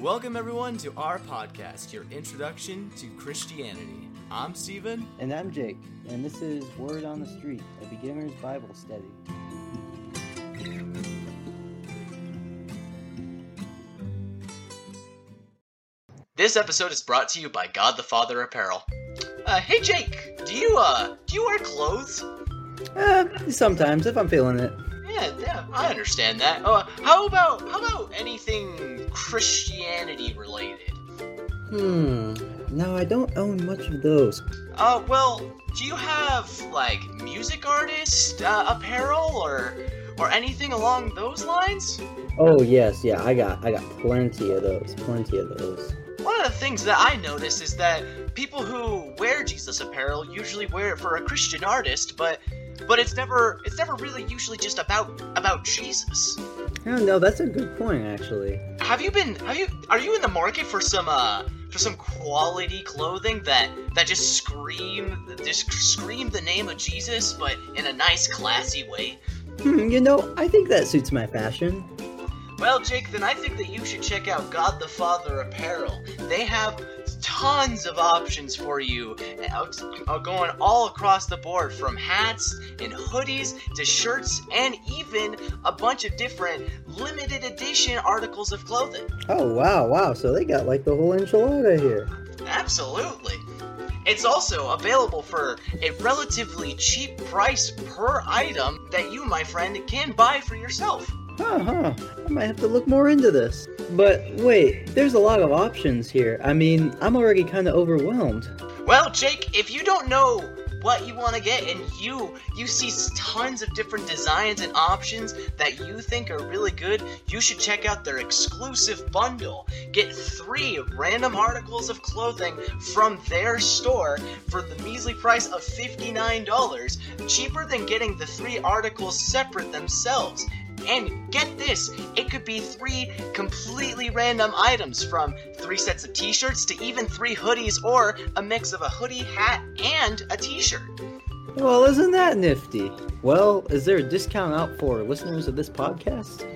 Welcome, everyone, to our podcast, your introduction to Christianity. I'm Stephen. And I'm Jake, and this is Word on the Street, a beginner's Bible study. This episode is brought to you by God the Father Apparel. Uh, hey Jake, do you uh do you wear clothes? Uh, sometimes, if I'm feeling it. Yeah, yeah, I understand that. Uh, how about how about anything Christianity related? Hmm. No, I don't own much of those. Uh, well, do you have like music artist uh, apparel or or anything along those lines? Oh yes, yeah, I got I got plenty of those. Plenty of those. One of the things that I notice is that people who wear Jesus apparel usually wear it for a Christian artist, but but it's never it's never really usually just about about Jesus. Oh no, that's a good point actually. Have you been have you are you in the market for some uh for some quality clothing that that just scream just scream the name of Jesus but in a nice classy way? Hmm, you know, I think that suits my fashion. Well, Jake, then I think that you should check out God the Father Apparel. They have tons of options for you, uh, going all across the board from hats and hoodies to shirts and even a bunch of different limited edition articles of clothing. Oh wow, wow! So they got like the whole enchilada here. Absolutely. It's also available for a relatively cheap price per item that you, my friend, can buy for yourself. Huh, huh. I might have to look more into this. But wait, there's a lot of options here. I mean, I'm already kind of overwhelmed. Well, Jake, if you don't know what you want to get and you you see tons of different designs and options that you think are really good you should check out their exclusive bundle get three random articles of clothing from their store for the measly price of $59 cheaper than getting the three articles separate themselves and get this, it could be three completely random items from three sets of t shirts to even three hoodies or a mix of a hoodie, hat, and a t shirt. Well, isn't that nifty? Well, is there a discount out for listeners of this podcast?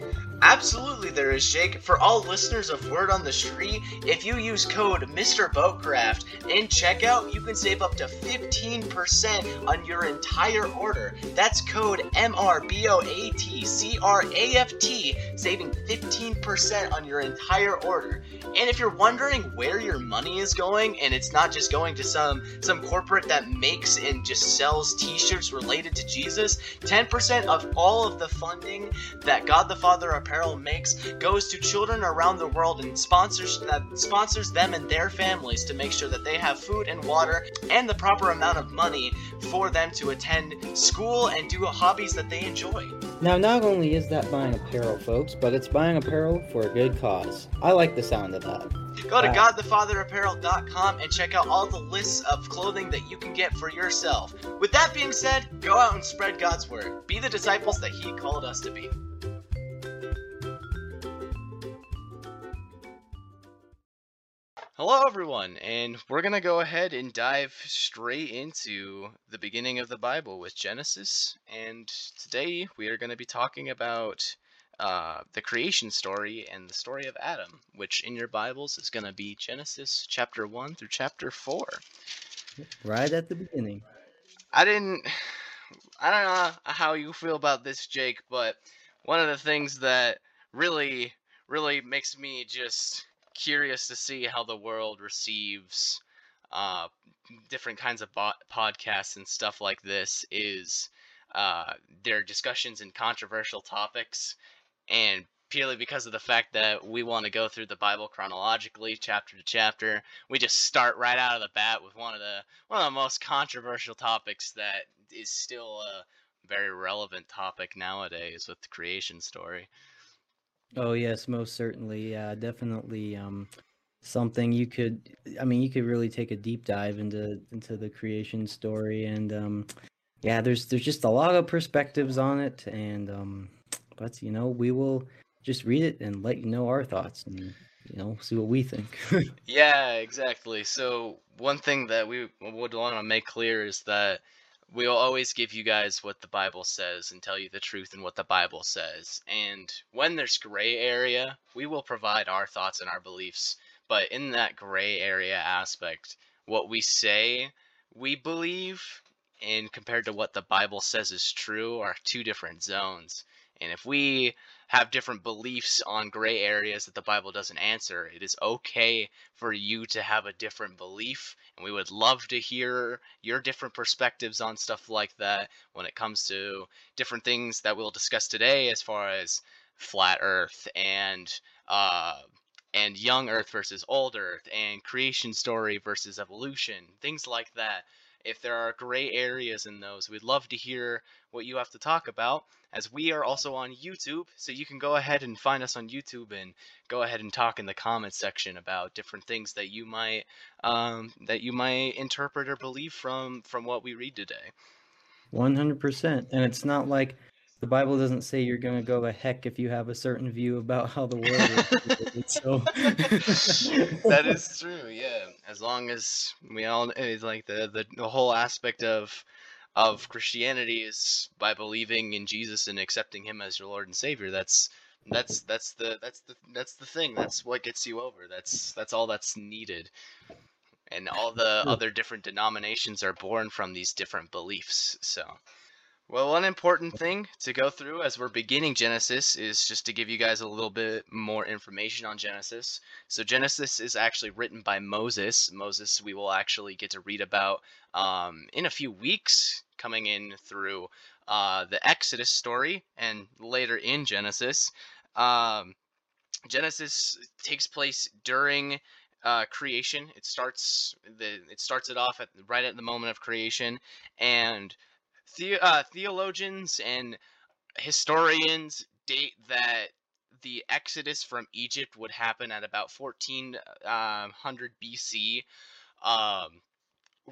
Absolutely, there is, Jake. For all listeners of Word on the Street, if you use code Mr. Boatcraft in checkout, you can save up to 15% on your entire order. That's code MRBOATCRAFT, saving 15% on your entire order. And if you're wondering where your money is going, and it's not just going to some some corporate that makes and just sells T-shirts related to Jesus, 10% of all of the funding that God the Father Apparel makes goes to children around the world and sponsors that sponsors them and their families to make sure that they have food and water and the proper amount of money for them to attend school and do hobbies that they enjoy. Now, not only is that buying apparel, folks, but it's buying apparel for a good cause. I like the sound of that. Go to uh, wow. godthefatherapparel.com and check out all the lists of clothing that you can get for yourself. With that being said, go out and spread God's word. Be the disciples that He called us to be. Hello, everyone, and we're going to go ahead and dive straight into the beginning of the Bible with Genesis. And today we are going to be talking about uh, the creation story and the story of Adam, which in your Bibles is going to be Genesis chapter 1 through chapter 4. Right at the beginning. I didn't. I don't know how you feel about this, Jake, but one of the things that really, really makes me just curious to see how the world receives uh, different kinds of bo- podcasts and stuff like this is uh, their discussions in controversial topics and purely because of the fact that we want to go through the Bible chronologically, chapter to chapter, we just start right out of the bat with one of the one of the most controversial topics that is still a very relevant topic nowadays with the creation story. Oh yes, most certainly. Yeah, definitely. Um, something you could. I mean, you could really take a deep dive into into the creation story, and um, yeah, there's there's just a lot of perspectives on it, and um, but you know, we will just read it and let you know our thoughts, and you know, see what we think. yeah, exactly. So one thing that we would want to make clear is that we'll always give you guys what the Bible says and tell you the truth and what the Bible says. And when there's gray area, we will provide our thoughts and our beliefs. But in that gray area aspect, what we say we believe and compared to what the Bible says is true are two different zones. And if we have different beliefs on gray areas that the Bible doesn't answer, it is okay for you to have a different belief. And we would love to hear your different perspectives on stuff like that when it comes to different things that we'll discuss today, as far as flat Earth and uh, and young Earth versus old Earth and creation story versus evolution, things like that. If there are gray areas in those, we'd love to hear what you have to talk about, as we are also on YouTube, so you can go ahead and find us on YouTube and go ahead and talk in the comments section about different things that you might um, that you might interpret or believe from from what we read today. One hundred percent, and it's not like the Bible doesn't say you're going to go to heck if you have a certain view about how the world is. so that is true. Yeah, as long as we all eh, it's like the, the the whole aspect of of Christianity is by believing in Jesus and accepting Him as your Lord and Savior. That's that's that's the that's the that's the thing. That's what gets you over. That's that's all that's needed. And all the other different denominations are born from these different beliefs. So. Well, one important thing to go through as we're beginning Genesis is just to give you guys a little bit more information on Genesis. So, Genesis is actually written by Moses. Moses, we will actually get to read about um, in a few weeks, coming in through uh, the Exodus story and later in Genesis. Um, Genesis takes place during uh, creation. It starts the it starts it off at right at the moment of creation, and the, uh, theologians and historians date that the exodus from Egypt would happen at about 1400 um, BC, um,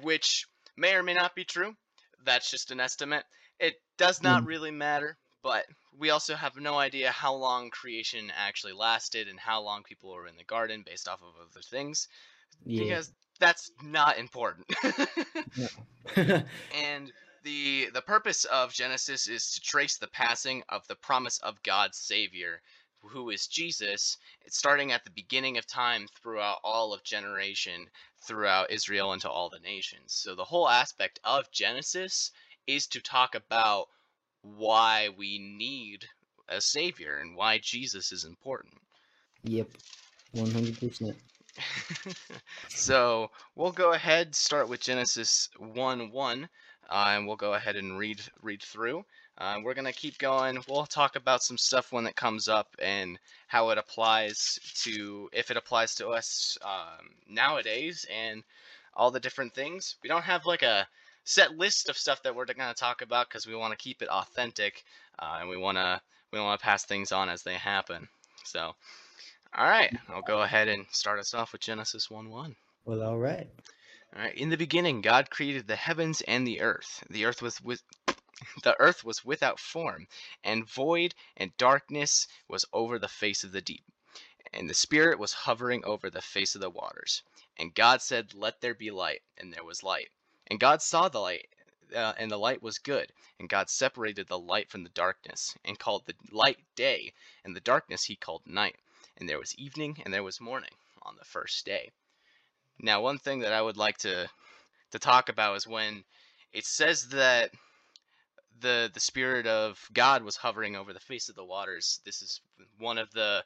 which may or may not be true. That's just an estimate. It does not mm. really matter, but we also have no idea how long creation actually lasted and how long people were in the garden based off of other things. Yeah. Because that's not important. and the the purpose of Genesis is to trace the passing of the promise of God's Savior, who is Jesus, it's starting at the beginning of time throughout all of generation, throughout Israel into all the nations. So the whole aspect of Genesis is to talk about why we need a savior and why Jesus is important. Yep. 100%. so we'll go ahead start with Genesis 1 1 uh, and we'll go ahead and read read through. Uh, we're gonna keep going. We'll talk about some stuff when it comes up and how it applies to if it applies to us um, nowadays and all the different things. We don't have like a set list of stuff that we're gonna talk about because we want to keep it authentic uh, and we wanna we want to pass things on as they happen. So, all right, I'll go ahead and start us off with Genesis one one. Well, all right. In the beginning, God created the heavens and the earth. The earth was with the earth was without form, and void, and darkness was over the face of the deep. And the Spirit was hovering over the face of the waters. And God said, Let there be light. And there was light. And God saw the light, uh, and the light was good. And God separated the light from the darkness, and called the light day, and the darkness he called night. And there was evening, and there was morning on the first day. Now, one thing that I would like to to talk about is when it says that the the spirit of God was hovering over the face of the waters. This is one of the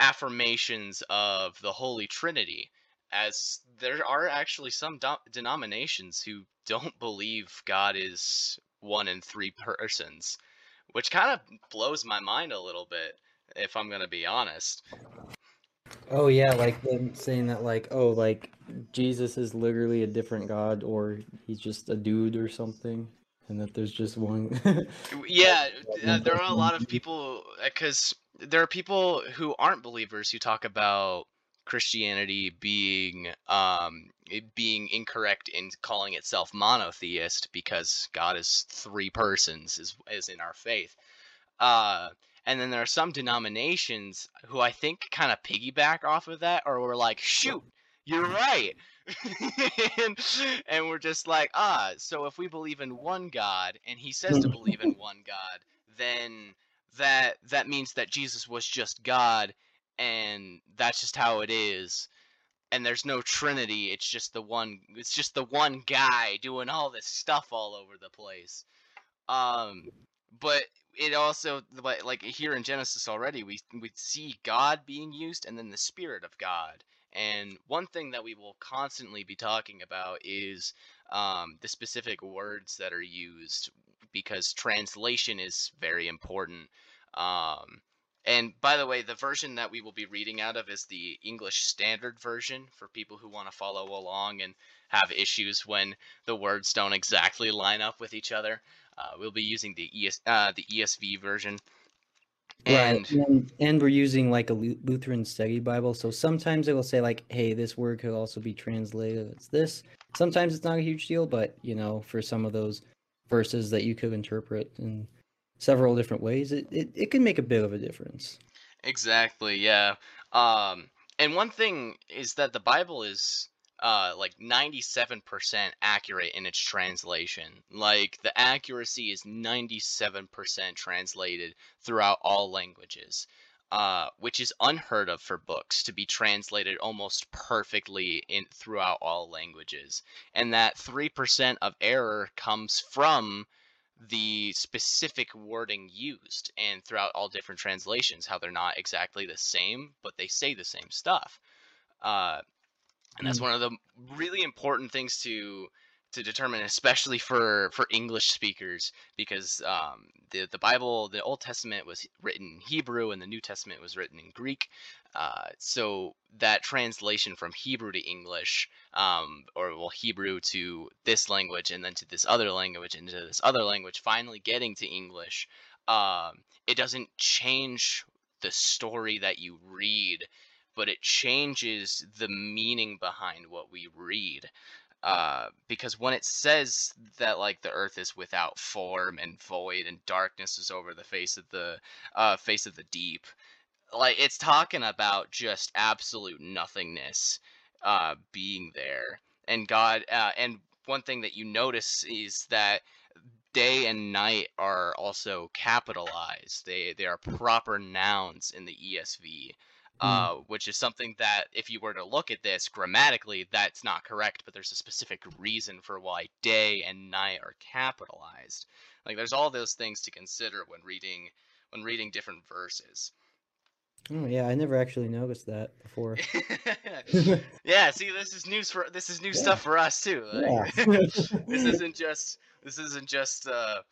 affirmations of the Holy Trinity, as there are actually some do- denominations who don't believe God is one in three persons, which kind of blows my mind a little bit, if I'm going to be honest. Oh yeah, like them saying that like oh like Jesus is literally a different god or he's just a dude or something and that there's just one Yeah, uh, there are a lot of people cuz there are people who aren't believers who talk about Christianity being um being incorrect in calling itself monotheist because God is three persons is is in our faith. Uh and then there are some denominations who I think kind of piggyback off of that, or were like, shoot, you're right. and, and we're just like, ah, so if we believe in one God and he says to believe in one God, then that that means that Jesus was just God and that's just how it is. And there's no trinity, it's just the one it's just the one guy doing all this stuff all over the place. Um but it also like here in Genesis already we we see God being used and then the spirit of God. And one thing that we will constantly be talking about is um, the specific words that are used because translation is very important. Um, and by the way, the version that we will be reading out of is the English Standard Version for people who want to follow along and have issues when the words don't exactly line up with each other. Uh, we'll be using the ES, uh, the ESV version. And, right. and, and we're using like a Lutheran Study Bible, so sometimes it will say like, "Hey, this word could also be translated as this." Sometimes it's not a huge deal, but you know, for some of those verses that you could interpret in several different ways, it it, it can make a bit of a difference. Exactly. Yeah. Um, and one thing is that the Bible is uh, like 97% accurate in its translation. Like the accuracy is 97% translated throughout all languages, uh, which is unheard of for books to be translated almost perfectly in throughout all languages. And that 3% of error comes from the specific wording used and throughout all different translations how they're not exactly the same but they say the same stuff uh, and that's mm. one of the really important things to to determine, especially for for English speakers, because um, the the Bible, the Old Testament was written in Hebrew, and the New Testament was written in Greek. Uh, so that translation from Hebrew to English, um, or well, Hebrew to this language, and then to this other language, and to this other language, finally getting to English, um, it doesn't change the story that you read but it changes the meaning behind what we read. Uh, because when it says that like the earth is without form and void and darkness is over the face of the uh, face of the deep, like it's talking about just absolute nothingness uh, being there, and God. Uh, and one thing that you notice is that day and night are also capitalized. They they are proper nouns in the ESV. Mm. uh, which is something that if you were to look at this grammatically, that's not correct, but there's a specific reason for why day and night are capitalized. Like there's all those things to consider when reading when reading different verses. Oh yeah, I never actually noticed that before. yeah, see, this is news for this is new yeah. stuff for us too. Like, yeah. this isn't just this isn't just uh,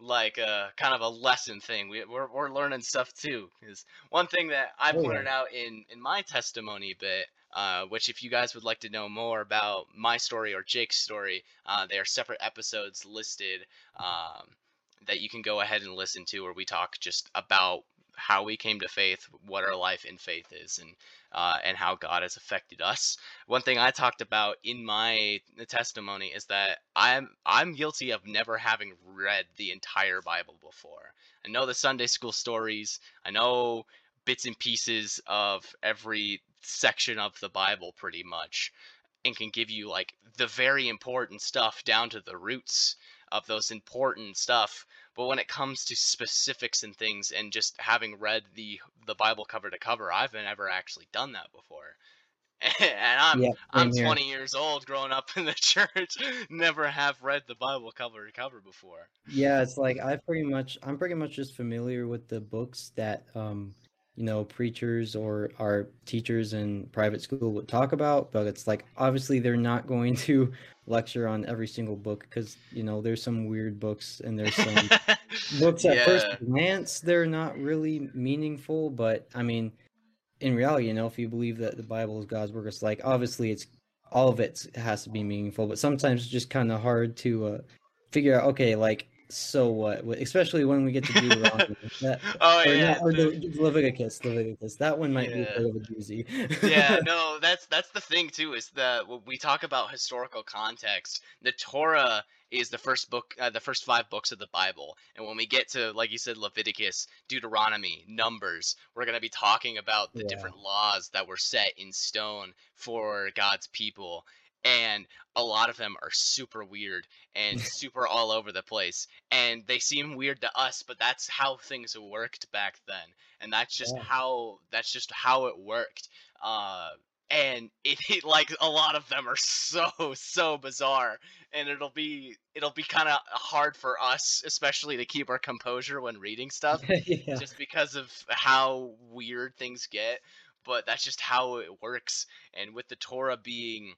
like a uh, kind of a lesson thing. We, we're, we're learning stuff too. Is one thing that I oh, pointed yeah. out in in my testimony bit, uh, which if you guys would like to know more about my story or Jake's story, uh, there are separate episodes listed um, that you can go ahead and listen to, where we talk just about how we came to faith, what our life in faith is, and uh, and how God has affected us. One thing I talked about in my testimony is that I'm I'm guilty of never having read the entire Bible before. I know the Sunday school stories. I know bits and pieces of every section of the Bible pretty much and can give you like the very important stuff down to the roots of those important stuff but when it comes to specifics and things, and just having read the the Bible cover to cover, I've never actually done that before. and I'm yeah, I'm 20 years old, growing up in the church, never have read the Bible cover to cover before. Yeah, it's like I pretty much I'm pretty much just familiar with the books that um you know preachers or our teachers in private school would talk about, but it's like obviously they're not going to lecture on every single book because you know there's some weird books and there's some books at yeah. first glance they're not really meaningful but i mean in reality you know if you believe that the bible is god's work it's like obviously it's all of it has to be meaningful but sometimes it's just kind of hard to uh, figure out okay like so what? Especially when we get to Deuteronomy. that, oh or yeah, not, or the, Leviticus. Leviticus. That one might yeah. be a bit of a doozy. yeah, no, that's that's the thing too. Is that when we talk about historical context, the Torah is the first book, uh, the first five books of the Bible, and when we get to, like you said, Leviticus, Deuteronomy, Numbers, we're gonna be talking about the yeah. different laws that were set in stone for God's people and a lot of them are super weird and super all over the place and they seem weird to us but that's how things worked back then and that's just Yeah. how that's just how it worked uh and it, it like a lot of them are so so bizarre and it'll be it'll be kind of hard for us especially to keep our composure when reading stuff yeah. just because of how weird things get but that's just how it works and with the torah being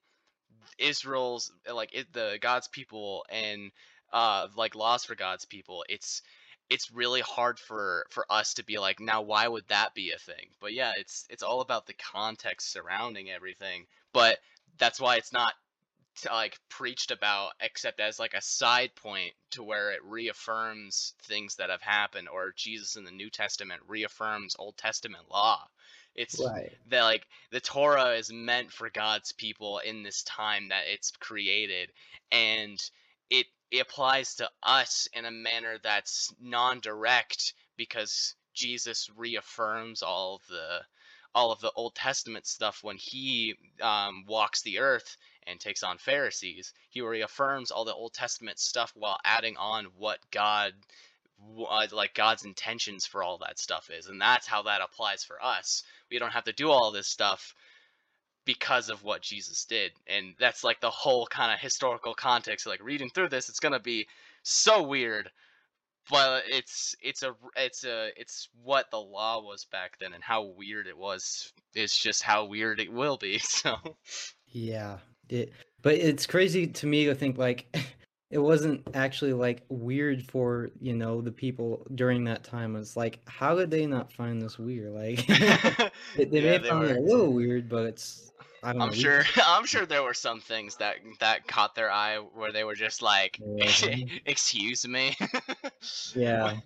israel's like it, the god's people and uh like laws for god's people it's it's really hard for for us to be like now why would that be a thing but yeah it's it's all about the context surrounding everything but that's why it's not like preached about except as like a side point to where it reaffirms things that have happened or Jesus in the New Testament reaffirms Old Testament law. It's Right. that like the Torah is meant for God's people in this time that it's created and it, it applies to us in a manner that's non-direct because Jesus reaffirms all of the all of the Old Testament stuff when he um, walks the earth and takes on Pharisees. He reaffirms all the Old Testament stuff while adding on what God, uh, like God's intentions for all that stuff is, and that's how that applies for us. We don't have to do all this stuff because of what Jesus did, and that's like the whole kind of historical context. Like reading through this, it's gonna be so weird, but it's it's a it's a it's what the law was back then, and how weird it was. It's just how weird it will be. So. Yeah. It, but it's crazy to me to think like it wasn't actually like weird for, you know, the people during that time. It's like, how did they not find this weird? Like they, they may Yeah, have they found it a little weird, but it's I we- sure. I'm sure there were some things that that caught their eye where they were just like, Mhm. "Excuse me." Yeah.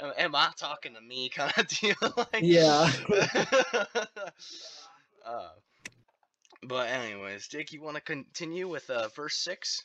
Am- Am I talking to me? Kind of deal. like- Yeah. uh, but anyways, Jake, you want to continue with uh, verse six?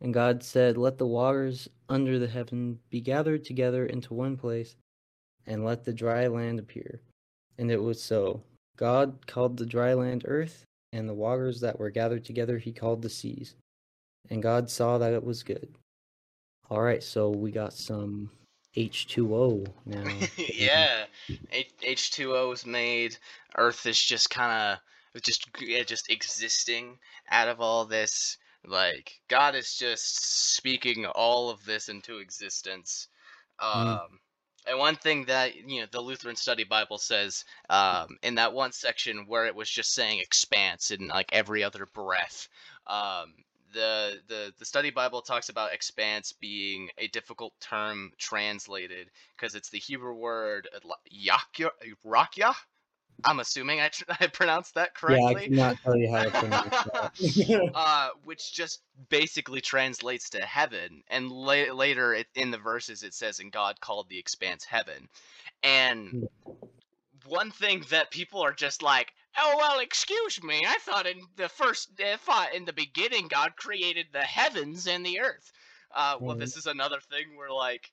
And God said, Let the waters under the heaven be gathered together into one place, and let the dry land appear. And it was so. God called the dry land earth, and the waters that were gathered together he called the seas. And God saw that it was good. All right, so we got some H2O now. yeah, H two O is made. Earth is just kind of just yeah, just existing out of all this. Like God is just speaking all of this into existence. Um, Mm. And one thing that you know the Lutheran Study Bible says um, in that one section where it was just saying expanse in like every other breath. Um, the, the the study bible talks about expanse being a difficult term translated because it's the hebrew word yakya rakya i'm assuming i, tr- I pronounced that correctly. yeah, I cannot tell you how to pronounce that. uh, which just basically translates to heaven. And la- later it, in the verses, it says, "And God called the expanse heaven." And one thing that people are just like, "Oh well, excuse me, I thought in the first, I in the beginning, God created the heavens and the earth." Uh, well, this is another thing where like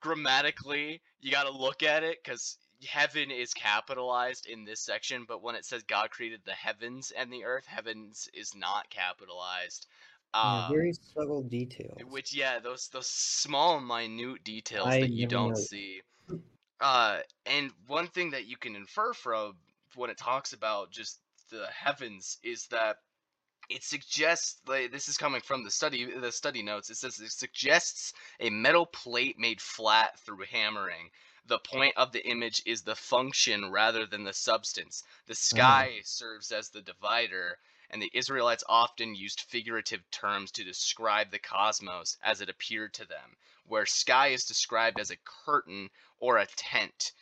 grammatically you got to look at it because heaven is capitalized in this section, but when it says God created the heavens and the earth, heavens is not capitalized. Yeah, Um, very subtle details. which yeah, those those small minute details I that you don't noticed. see. Uh, and one thing that you can infer from when it talks about just the heavens is that it suggests like this is coming from the study the study notes it says it suggests a metal plate made flat through hammering the point of the image is the function rather than the substance. The mm. sky serves as the divider and the israelites often used figurative terms to describe the cosmos as it appeared to them where sky is described as a curtain or a tent.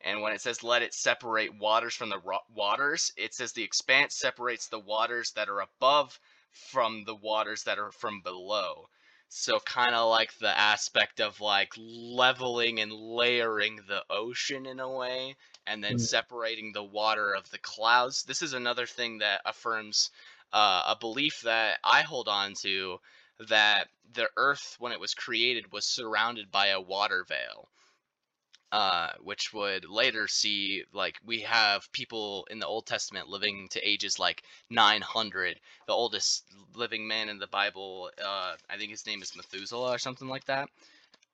And when it says let it separate waters from the ro- waters, it says the expanse separates the waters that are above from the waters that are from below. So kind of like the aspect of like leveling and layering the ocean in a way and then Mm. separating the water of the clouds. This is another thing that affirms uh, a belief that I hold on to that the earth when it was created was surrounded by a water veil uh, which would later see like we have people in the Old Testament living to ages like 900. The oldest living man in the Bible, uh, I think his name is Methuselah or something like that.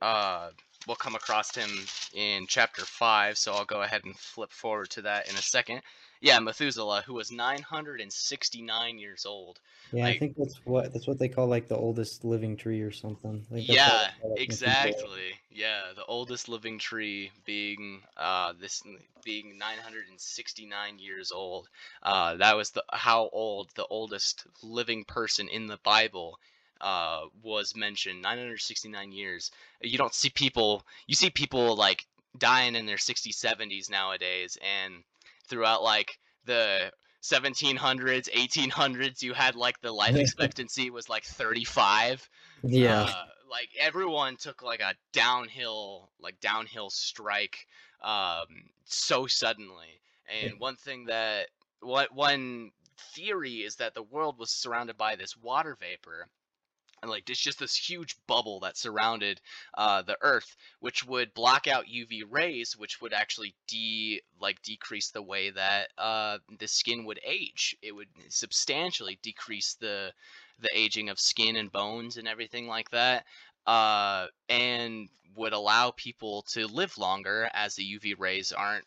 Uh, we'll come across him in chapter 5, so I'll go ahead and flip forward to that in a second. Yeah, Methuselah, who was 969 years old. Yeah, I think that's what that's what they call like the oldest living tree or something. I think that's what Yeah, they call it in Methuselah. exactly. Yeah, the oldest living tree being uh this being 969 years old. Uh that was the how old the oldest living person in the Bible uh was mentioned 969 years. You don't see people you see people like dying in their 60s 70s nowadays and throughout like the 1700s 1800s you had like the life expectancy was like 35 Yeah. uh, like everyone took like a downhill like downhill strike um so suddenly and Yeah. one thing that what one theory is that the world was surrounded by this water vapor and like it's just this huge bubble that surrounded uh, the earth which would block out uv rays which would actually de like decrease the way that uh, the skin would age. It would substantially decrease the the aging of skin and bones and everything like that uh, and would allow people to live longer as the uv rays aren't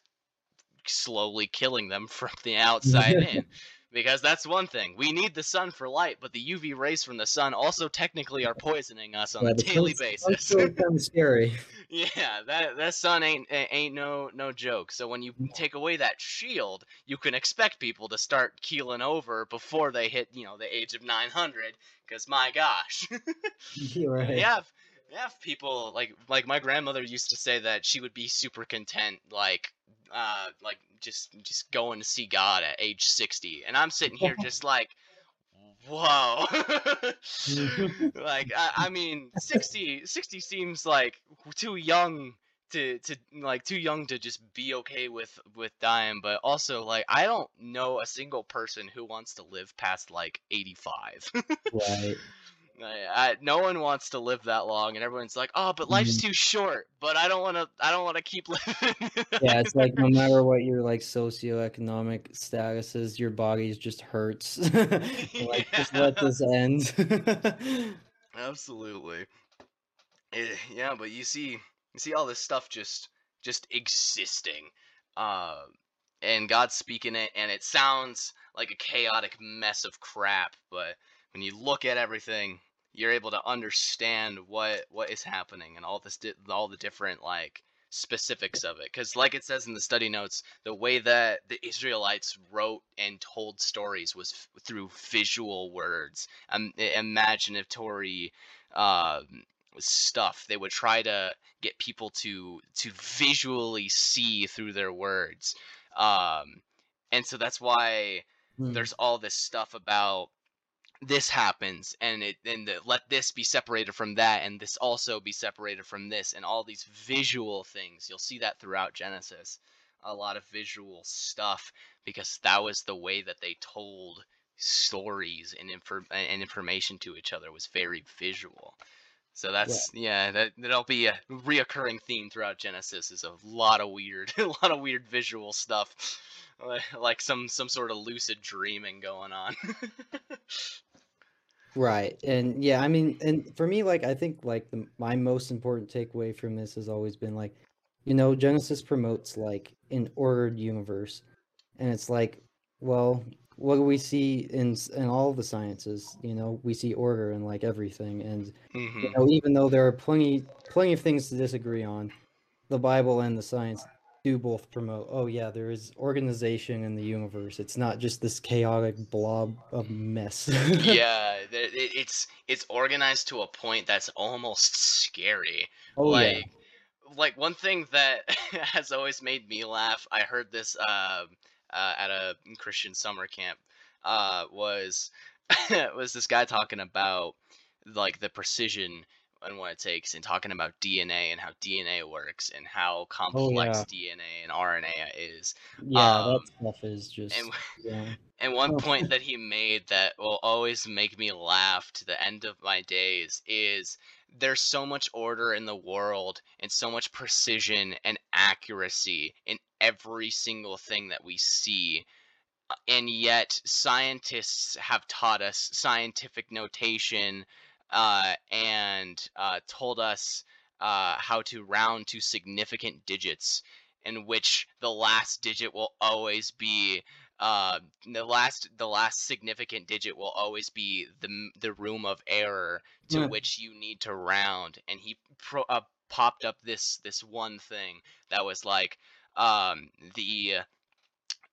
slowly killing them from the outside in because that's one thing. We need the sun for light but the uv rays from the sun also technically are poisoning us on Yeah, a daily basis. kind of scary. yeah that that sun ain't ain't no no joke. So when you mm. take away that shield you can expect people to start keeling over before they hit you know the age of 900 because my gosh. Right. have have people like like my grandmother used to say that she would be super content like uh like just just going to see God at age 60 and I'm sitting here just like whoa like I, I mean 60 60 seems like too young to to like too young to just be okay with with dying but also like I don't know a single person who wants to live past like 85 right. I, I, no one wants to live that long, and everyone's like, "Oh, but life's too short." But I don't want to. I don't want to keep living. Yeah, it's like no matter what your like socioeconomic status is, your body just hurts. like just let this end. Absolutely. Eh, yeah, but you see, you see all this stuff just just existing, uh, and God speaking it, and it sounds like a chaotic mess of crap. But when you look at everything, you're able to understand what what is happening and all this di- all the different like specifics of it because like it says in the study notes the way that the israelites wrote and told stories was f- through visual words um, imaginatory um, stuff they would try to get people to to visually see through their words um, and so that's why Hmm. there's all this stuff about this happens and it and the, let this be separated from that and this also be separated from this and all these visual things. You'll see that throughout genesis. A lot of visual stuff because that was the way that they told stories and, infor- and information to each other was very visual. So that's yeah, that that'll be a reoccurring theme throughout genesis is a lot of weird a lot of weird visual stuff. Like- like some some sort of lucid dreaming going on Right. And yeah, I mean, and for me, like, I think like the, my most important takeaway from this has always been like, you know, Genesis promotes like an ordered universe. And it's like, well, what do we see in in all the sciences? You know, we see order in like everything. And hmm you know, even though there are plenty plenty of things to disagree on, the Bible and the science do both promote, oh yeah, there is organization in the universe. It's not just this chaotic blob of mess. yeah it's it's organized to a point that's almost scary Oh like yeah. like one thing that has always made me laugh i heard this uh, uh, at a christian summer camp uh, was was this guy talking about like the precision and what it takes and talking about DNA and how DNA works and how complex Oh, DNA and RNA is. Yeah, Um, that stuff is just And yeah. and one Oh. point that he made that will always make me laugh to the end of my days is there's so much order in the world and so much precision and accuracy in every single thing that we see. uh, And yet, scientists have taught us scientific notation uh, and uh, told us uh, how to round to significant digits, in which the last digit will always be uh, the last the last significant digit will always be the the room of error to Yeah. which you need to round and he pro- uh, popped up this this one thing that was like um the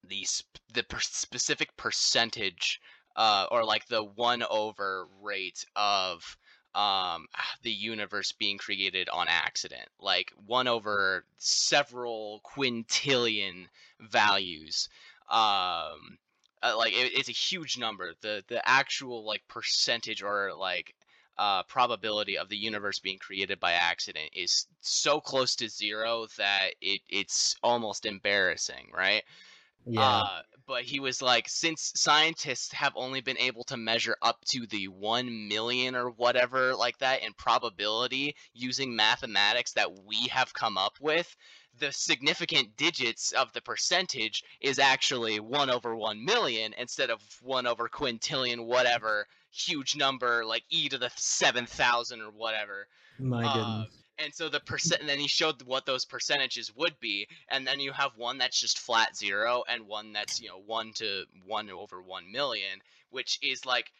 the sp- the per- specific percentage uh or like the 1 over rate of um the universe being created on accident like 1 over several quintillion values um uh, like it, it's a huge number the the actual like percentage or like uh, probability of the universe being created by accident is so close to zero that it it's almost embarrassing right Yeah. uh, but he was like, since scientists have only been able to measure up to the 1 million or whatever like that in probability using mathematics that we have come up with, the significant digits of the percentage is actually 1 over 1 million instead of 1 over quintillion, whatever huge number like e to the 7,000 or whatever. My uh, goodness. And so the percent, and then he showed what those percentages would be, and then you have one that's just flat zero, and one that's you know one to one over one million, which is like,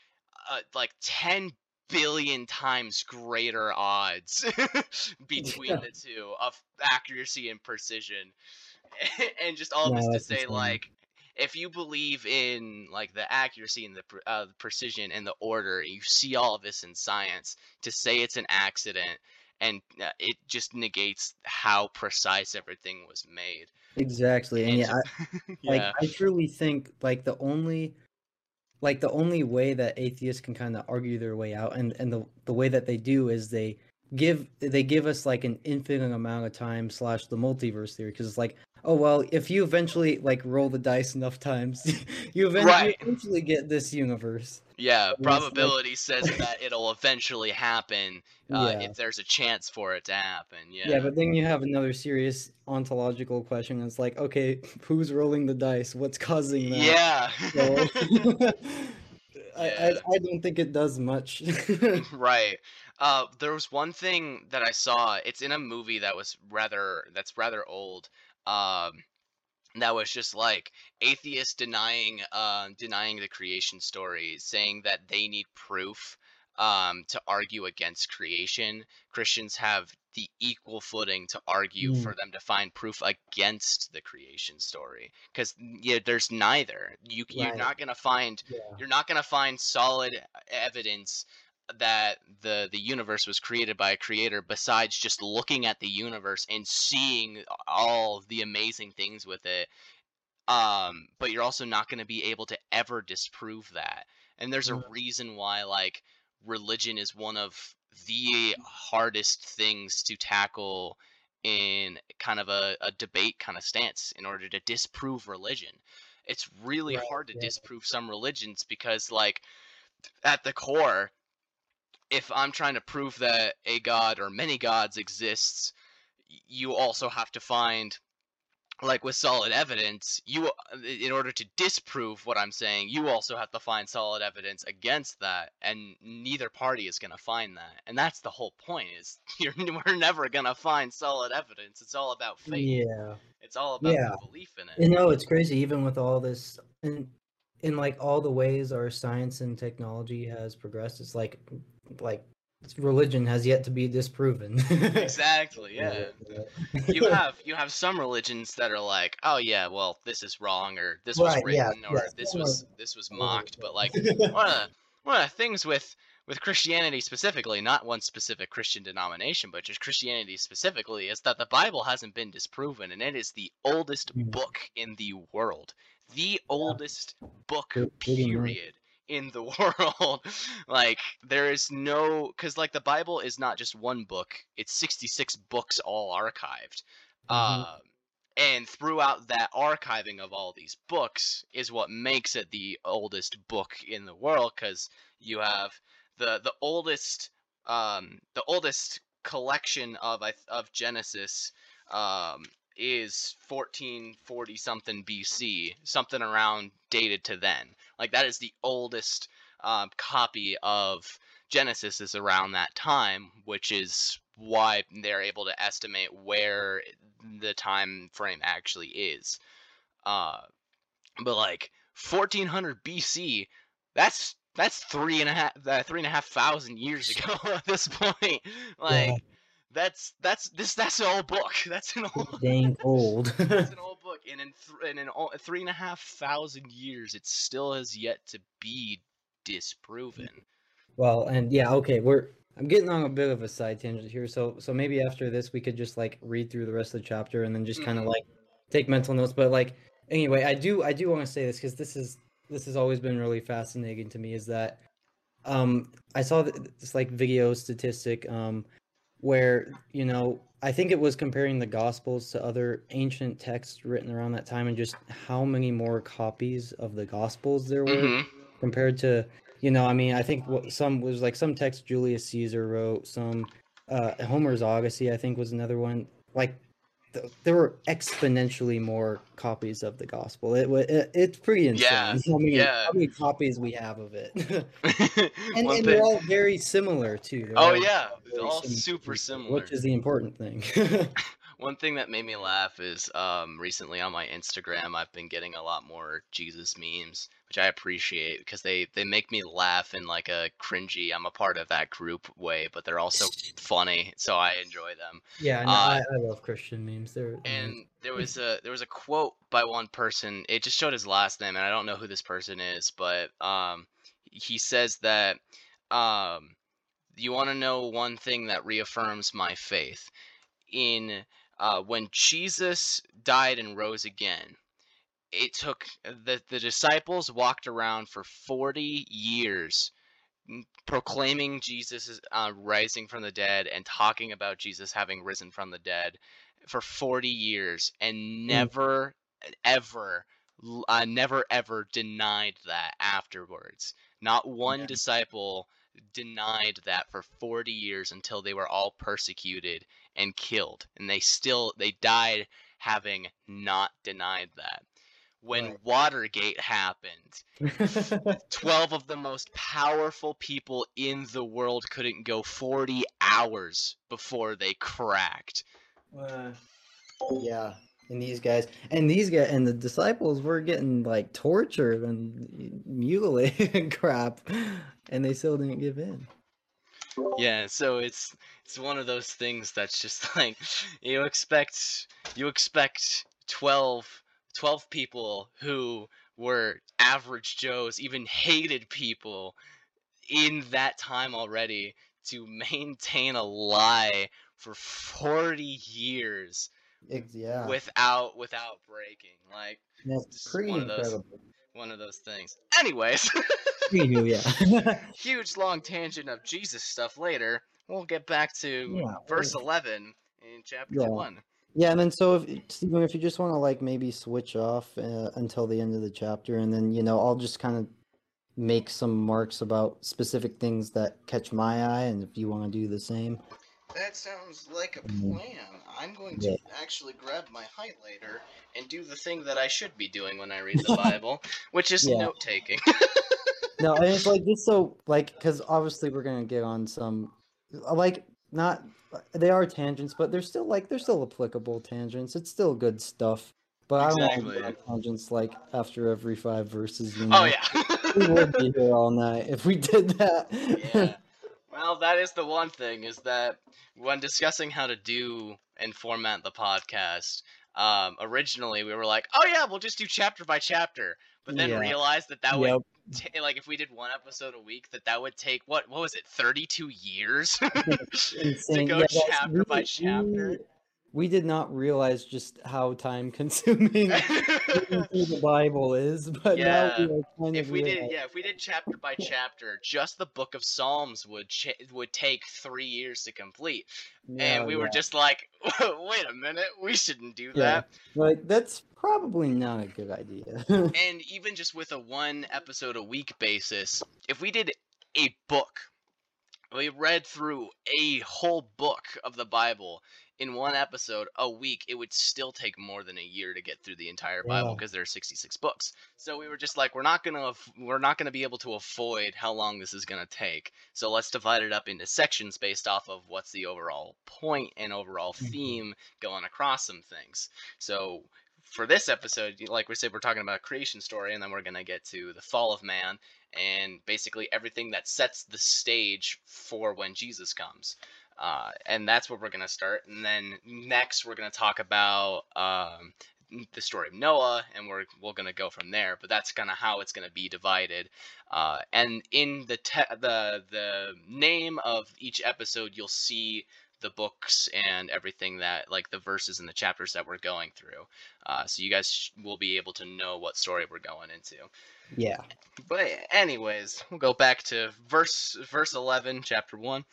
uh, like ten billion times greater odds between Yeah. the two of accuracy and precision, and just all No, this to say like. If you believe in like the accuracy and the uh, the precision and the order, you see all of this in science. To say it's an accident and uh, it just negates how precise everything was made. Exactly. And And yeah, I, like I truly think like the only like the only way that atheists can kind of argue their way out and and the the way that they do is they give they give us like an infinite amount of time slash the multiverse theory because it's like oh well if you eventually like roll the dice enough times you eventually, Right. eventually get this universe yeah. Probability says that it'll eventually happen uh, yeah if there's a chance for it to happen. Yeah. yeah but then you have another serious ontological question it's like okay who's rolling the dice what's causing that yeah. So, I, I I don't think it does much. right. Uh, there was one thing that I saw. It's in a movie that was rather that's rather old. Um, that was just like atheists denying uh, denying the creation story, saying that they need proof um, to argue against creation. Christians have the equal footing to argue Mm. for them to find proof against the creation story, because yeah, there's neither. You you're not gonna find yeah. you're not going to find solid evidence that the the universe was created by a creator besides just looking at the universe and seeing all the amazing things with it. Um but you're also not going to be able to ever disprove that. And there's a Mm. reason why like religion is one of the hardest things to tackle in kind of a, a debate kind of stance in order to disprove religion. It's really hard to disprove some religions because like at the core if i'm trying to prove that a god or many gods exists you also have to find like with solid evidence you in order to disprove what i'm saying you also have to find solid evidence against that and neither party is going to find that and that's the whole point is you're we're never going to find solid evidence it's all about faith Yeah. it's all about Yeah. the belief in it You know, it's crazy even with all this and in like all the ways our science and technology has progressed, it's like like religion has yet to be disproven. exactly yeah. You have you have some religions that are like, oh yeah, well this is wrong or this was Right, yeah, written or yes, this was this was mocked, but like one of the one of the things with with Christianity specifically, not one specific Christian denomination, but just Christianity specifically, is that the Bible hasn't been disproven, and it is the oldest Mm. book in the world, the oldest book Good- good enough. period in the world. like there is no cuz like the Bible is not just one book. It's 66 books all archived. Mhm. Um and throughout that archiving of all these books is what makes it the oldest book in the world cuz you have the the oldest um the oldest collection of I- of Genesis um is 1440 something BC, something around dated to then. Like that is the oldest um, copy of Genesis is around that time, which is why they're able to estimate where the time frame actually is. Uh, but like 1400 BC, that's that's three and a half uh, three and a half thousand years ago at this point. Like Yeah. That's that's this that's an old book. That's an old Dang old. that's an old book, and in th- and in all, three and a half thousand years, it still has yet to be disproven. Well, and yeah, okay, we're I'm getting on a bit of a side tangent here, so so maybe after this we could just like read through the rest of the chapter and then just kind of Mhm. like take mental notes. But like anyway, I do I do want to say this because this is this has always been really fascinating to me. Is that um I saw this like video statistic um where you know I think it was comparing the Gospels to other ancient texts written around that time and just how many more copies of the Gospels there were hmm compared to you know i mean i think what some was like some text julius caesar wrote some uh homer's odyssey i think was another one. Like th- there were exponentially more copies of the gospel. It, it it's pretty insane. Yeah, how many, yeah. how many copies we have of it. And, and they're all very similar too. They're oh yeah, all super similar. which is the important thing One thing that made me laugh is um, recently on my Instagram, I've been getting a lot more Jesus memes, which I appreciate because they they make me laugh in like a cringy. I'm a part of that group way, but they're also funny, so I enjoy them. yeah no, Uh, I, I love christian memes they're And there was a there was a quote by one person. It just showed his last name, and I don't know who this person is, but um, he says that um, you want to know one thing that reaffirms my faith in uh, when Jesus died and rose again. It took the the disciples walked around for forty years proclaiming Jesus uh, rising from the dead and talking about Jesus having risen from the dead for 40 years and never ever uh, never ever denied that afterwards not one Yeah. disciple denied that for 40 years until they were all persecuted and killed and they still they died having not denied that when Right. watergate happened 12 of the most powerful people in the world couldn't go 40 hours before they cracked. Uh, yeah, and these guys, and these guys, and the disciples were getting like tortured and mutilated and crap, and they still didn't give in. Yeah, so it's it's one of those things that's just like you expect you expect 12 12 people who were average joes, even hated people in that time already to maintain a lie for 40 years yeah, without without breaking. Like that's pretty one of those- incredible. One of those things. Anyways, Anywho, yeah. huge long tangent of Jesus stuff later. We'll get back to Yeah, verse well- 11 in chapter Yeah. 1. Yeah, and then so if Stephen, if you just want to like maybe switch off uh, until the end of the chapter, and then you know I'll just kind of make some marks about specific things that catch my eye, and if you want to do the same. That sounds like a Mhm. plan. I'm going to actually grab my highlighter and do the thing that I should be doing when I read the Bible, which is Yeah. note taking. No, and it's like just so like because obviously we're gonna get on some like not they are tangents, but they're still like they're still applicable tangents. It's still good stuff. But I don't want to Exactly. get on tangents like after every five verses. You know? oh, yeah. we would be here all night if we did that. yeah. Well, that is the one thing is that when discussing how to do and format the podcast, um, originally we were like, "Oh yeah, we'll just do chapter by chapter," but then Yeah. realized that that would Yep. ta- like if we did one episode a week, that that would take what what was it, thirty two years to go Yeah, chapter by we- chapter. We- did not realize just how time consuming the Bible is, but Yeah, now we are kind if we did yeah if we did chapter by chapter just the book of psalms would ch- would take three years to complete Yeah, and we were just like wait a minute we shouldn't do Yeah. that Like that's probably not a good idea. and even just with a one episode a week basis if we did a book we read through a whole book of the bible in one episode a week it would still take more than a year to get through the entire bible because there are 66 books. So we were just like we're not gonna we're not gonna be able to avoid how long this is gonna take. So let's divide it up into sections based off of what's the overall point and overall Mhm. theme going across some things. So for this episode, like we said, we're talking about creation story, and then we're gonna get to the fall of man and basically everything that sets the stage for when Jesus comes. Uh, and that's where we're gonna start. And then next, we're gonna talk about um, the story of Noah, and we're we're gonna go from there. But that's kind of how it's gonna be divided. Uh, and in the te- the the name of each episode, you'll see the books and everything that like the verses and the chapters that we're going through uh, so you guys sh- will be able to know what story we're going into. Yeah. but anyways we'll go back to verse verse 11 chapter 1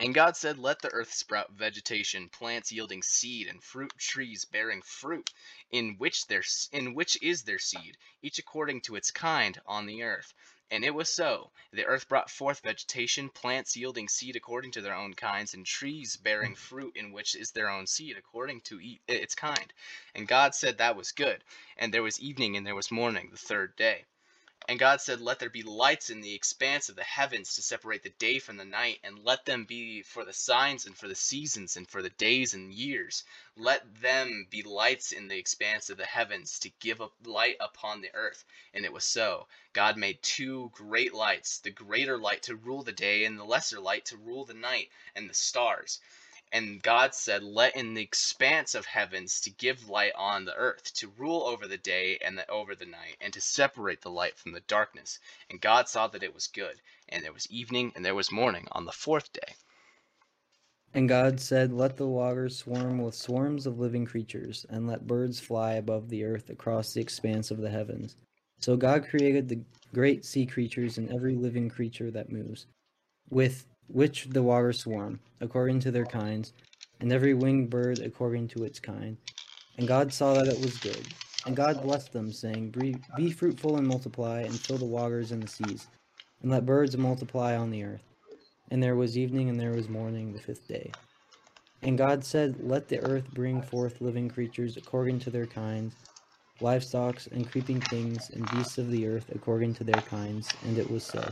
and god said let the earth sprout vegetation plants yielding seed and fruit trees bearing fruit in which their in which is their seed each according to its kind on the earth and it was so. The earth brought forth vegetation, plants yielding seed according to their own kinds, and trees bearing mm. fruit in which is their own seed according to e- its kind. And God said that was good. And there was evening and there was morning, the third day. And God said, Let there be lights in the expanse of the heavens to separate the day from the night, and let them be for the signs and for the seasons and for the days and years. Let them be lights in the expanse of the heavens to give up light upon the earth. And it was so. God made two great lights, the greater light to rule the day, and the lesser light to rule the night, and the stars. And God said, Let in the expanse of heavens to give light on the earth, to rule over the day and the, over the night, and to separate the light from the darkness. And God saw that it was good. And there was evening and there was morning on the fourth day. And God said, Let the waters swarm with swarms of living creatures, and let birds fly above the earth across the expanse of the heavens. So God created the great sea creatures and every living creature that moves, with which the waters swarm, according to their kinds, and every winged bird according to its kind. And God saw that it was good. And God blessed them, saying, Be be fruitful and multiply, and fill the waters and the seas, and let birds multiply on the earth. And there was evening and there was morning the fifth day. And God said, Let the earth bring forth living creatures according to their kinds, livestock and creeping things, and beasts of the earth according to their kinds. And it was so.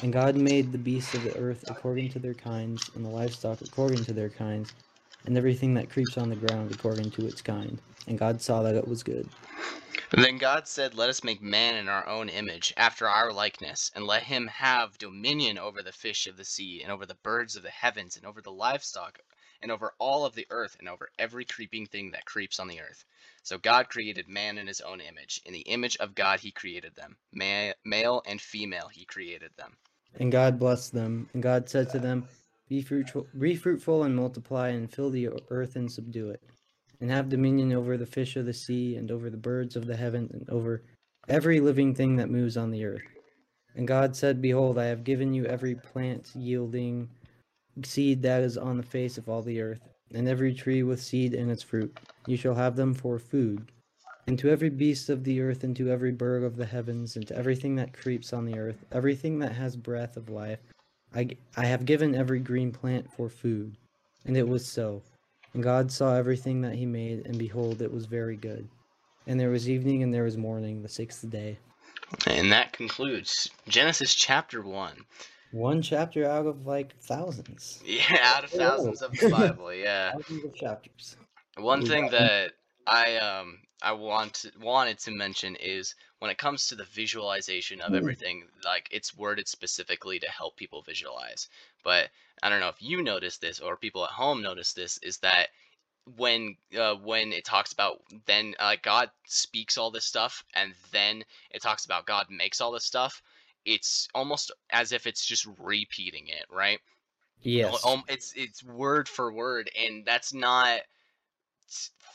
And God made the beasts of the earth according to their kinds, and the livestock according to their kinds, and everything that creeps on the ground according to its kind. And God saw that it was good. Then God said, Let us make man in our own image, after our likeness, and let him have dominion over the fish of the sea, and over the birds of the heavens, and over the livestock, and over all of the earth, and over every creeping thing that creeps on the earth. So God created man in his own image. In the image of God he created them. Ma- male and female he created them. And God blessed them. And God said to them, Be fruitful, be fruitful and multiply, and fill the earth and subdue it, and have dominion over the fish of the sea, and over the birds of the heaven, and over every living thing that moves on the earth. And God said, Behold, I have given you every plant yielding seed that is on the face of all the earth, and every tree with seed in its fruit. You shall have them for food. And to every beast of the earth, and to every bird of the heavens, and to everything that creeps on the earth, everything that has breath of life, I, I have given every green plant for food. And it was so. And God saw everything that he made, and behold, it was very good. And there was evening and there was morning, the sixth day. And that concludes Genesis chapter 1. One chapter out of like thousands. Yeah, out of thousands of the Bible, yeah. Thousands of chapters. One thing that I um I want wanted to mention is when it comes to the visualization of everything, like it's worded specifically to help people visualize. But I don't know if you notice this or people at home notice this is that when uh, when it talks about then uh, God speaks all this stuff and then it talks about God makes all this stuff, it's almost as if it's just repeating it, right? Yes. It's it's word for word, and that's not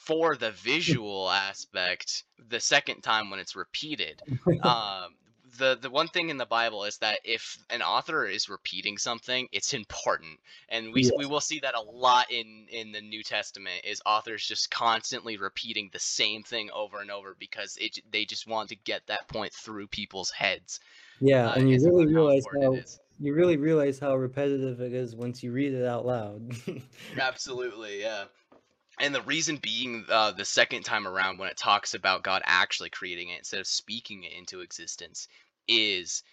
for the visual aspect, the second time when it's repeated, um, the the one thing in the Bible is that if an author is repeating something, it's important, and we we will see that a lot in in the New Testament is authors just constantly repeating the same thing over and over because it they just want to get that point through people's heads. Yeah, uh, and you really realize how you really realize how repetitive it is once you read it out loud. Absolutely, yeah. And the reason being uh, the second time around when it talks about God actually creating it instead of speaking it into existence is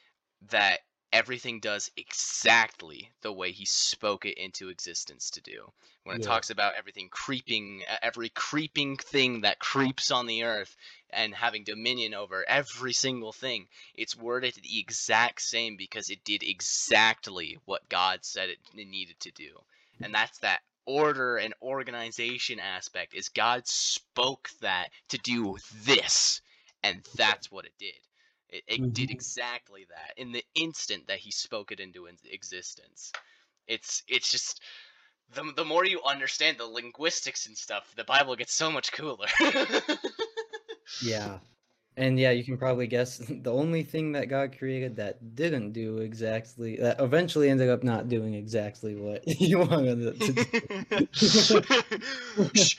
that everything does exactly the way he spoke it into existence to do. When it yeah. talks about everything creeping, every creeping thing that creeps on the earth and having dominion over every single thing, it's worded the exact same because it did exactly what God said it needed to do. And that's that order and organization aspect is God spoke that to do this and that's what it did. It, it mm-hmm. did exactly that in the instant that he spoke it into existence. It's it's just the the more you understand the linguistics and stuff, the Bible gets so much cooler. yeah. And yeah, you can probably guess the only thing that God created that didn't do exactly that eventually ended up not doing exactly what you wanted it to do.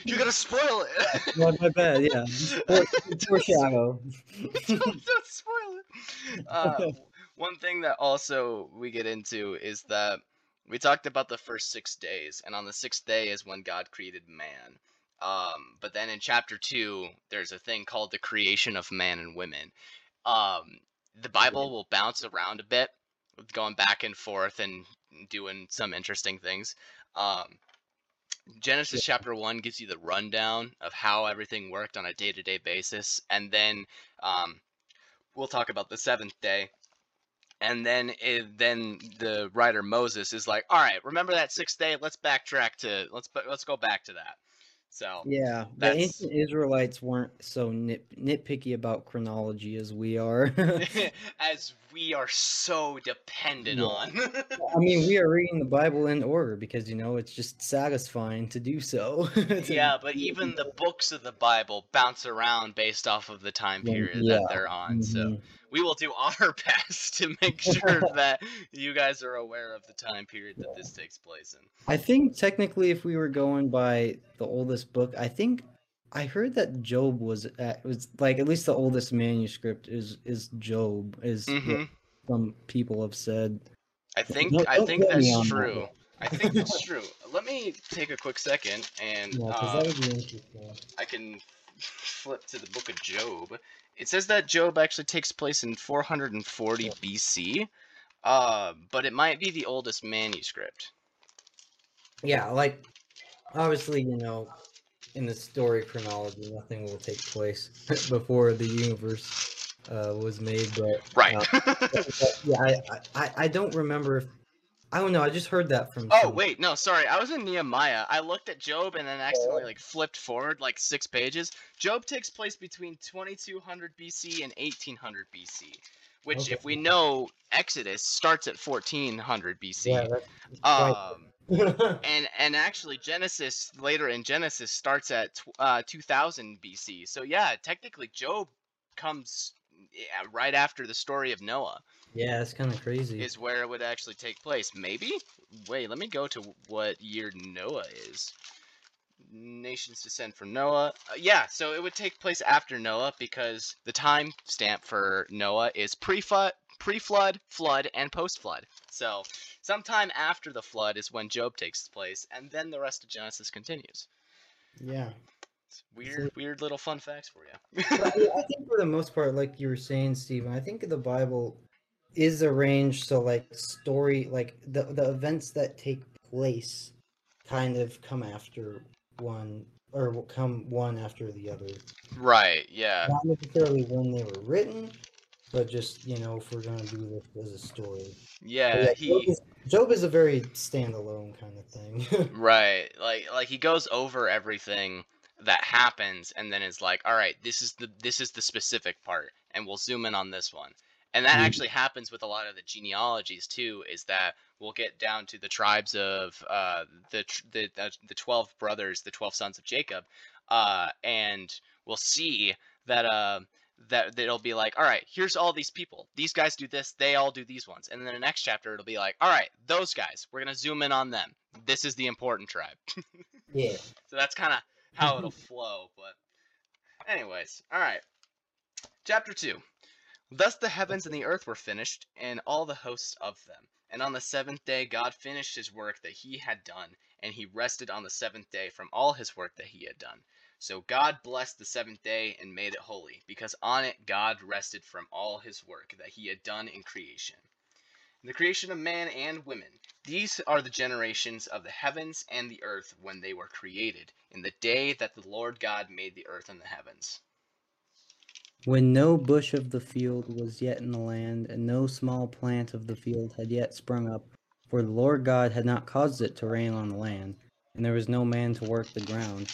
you gotta spoil it. My bad, yeah. Foreshadow. don't, don't spoil. Uh, one thing that also we get into is that we talked about the first six days, and on the sixth day is when God created man. Um, but then in chapter two, there's a thing called the creation of man and women. Um, the Bible will bounce around a bit, going back and forth and doing some interesting things. Um, Genesis chapter one gives you the rundown of how everything worked on a day to day basis, and then um, we'll talk about the seventh day. And then, it, then the writer Moses is like, "All right, remember that sixth day? Let's backtrack to let's let's go back to that." So yeah, the ancient Israelites weren't so nit, nitpicky about chronology as we are. as we are so dependent yeah. on. I mean, we are reading the Bible in order because you know it's just satisfying to do so. yeah, but even the books of the Bible bounce around based off of the time period yeah. that they're on. Mm-hmm. So we will do our best to make sure that you guys are aware of the time period that this takes place in. I think technically, if we were going by the oldest book, I think I heard that Job was at, was like at least the oldest manuscript is is Job is mm-hmm. some people have said. I think don't, I think that's true. That. I think that's true. Let me take a quick second and yeah, um, I can flip to the book of Job. It says that Job actually takes place in 440 BC, uh, but it might be the oldest manuscript. Yeah, like obviously, you know, in the story chronology, nothing will take place before the universe uh, was made. But right, uh, but, yeah, I, I I don't remember. If, I don't know. I just heard that from. Oh wait, no, sorry. I was in Nehemiah. I looked at Job and then accidentally like flipped forward like six pages. Job takes place between 2200 BC and 1800 BC which okay. if we know Exodus starts at 1400 BC. Yeah, um, and and actually Genesis later in Genesis starts at uh, 2000 BC. So yeah, technically Job comes yeah, right after the story of Noah. Yeah, it's kind of crazy. Is where it would actually take place. Maybe. Wait, let me go to what year Noah is. Nations descend from Noah. Uh, yeah, so it would take place after Noah because the time stamp for Noah is pre-flood, pre-flood, flood, and post-flood. So sometime after the flood is when Job takes place, and then the rest of Genesis continues. Yeah. It's weird, so, weird little fun facts for you. I think for the most part, like you were saying, Stephen, I think the Bible is arranged so like story, like the the events that take place, kind of come after one or come one after the other. Right. Yeah. Not necessarily when they were written, but just you know if we're gonna do this as a story. Yeah, yeah he. Job is, Job is, a very standalone kind of thing. right. Like like he goes over everything that happens and then is like, all right, this is the this is the specific part, and we'll zoom in on this one. and that Mhm. actually happens with a lot of the genealogies too. Is that we'll get down to the tribes of uh, the the uh, the twelve brothers, the twelve sons of Jacob, uh, and we'll see that uh, that it'll be like, all right, here's all these people. These guys do this. They all do these ones. And then the next chapter, it'll be like, all right, those guys. We're gonna zoom in on them. This is the important tribe. Yeah. So that's kind of how it'll flow. But, anyways, all right. Chapter 2. Thus the heavens and the earth were finished, and all the hosts of them. And on the seventh day God finished his work that he had done, and he rested on the seventh day from all his work that he had done. So God blessed the seventh day and made it holy, because on it God rested from all his work that he had done in creation. The creation of man and women. These are the generations of the heavens and the earth when they were created, in the day that the Lord God made the earth and the heavens. When no bush of the field was yet in the land, and no small plant of the field had yet sprung up, for the Lord God had not caused it to rain on the land, and there was no man to work the ground.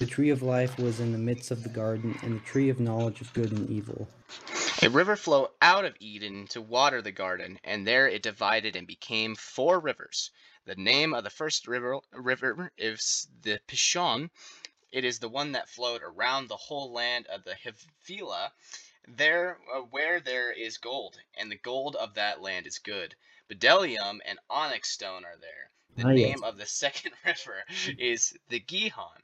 The tree of life was in the midst of the garden, and the tree of knowledge of good and evil. A river flowed out of Eden to water the garden, and there it divided and became four rivers. The name of the first river, river is the Pishon. It is the one that flowed around the whole land of the Havilah, there uh, where there is gold, and the gold of that land is good. Bdellium and onyx stone are there. The yes. name of the second river is the Gihon.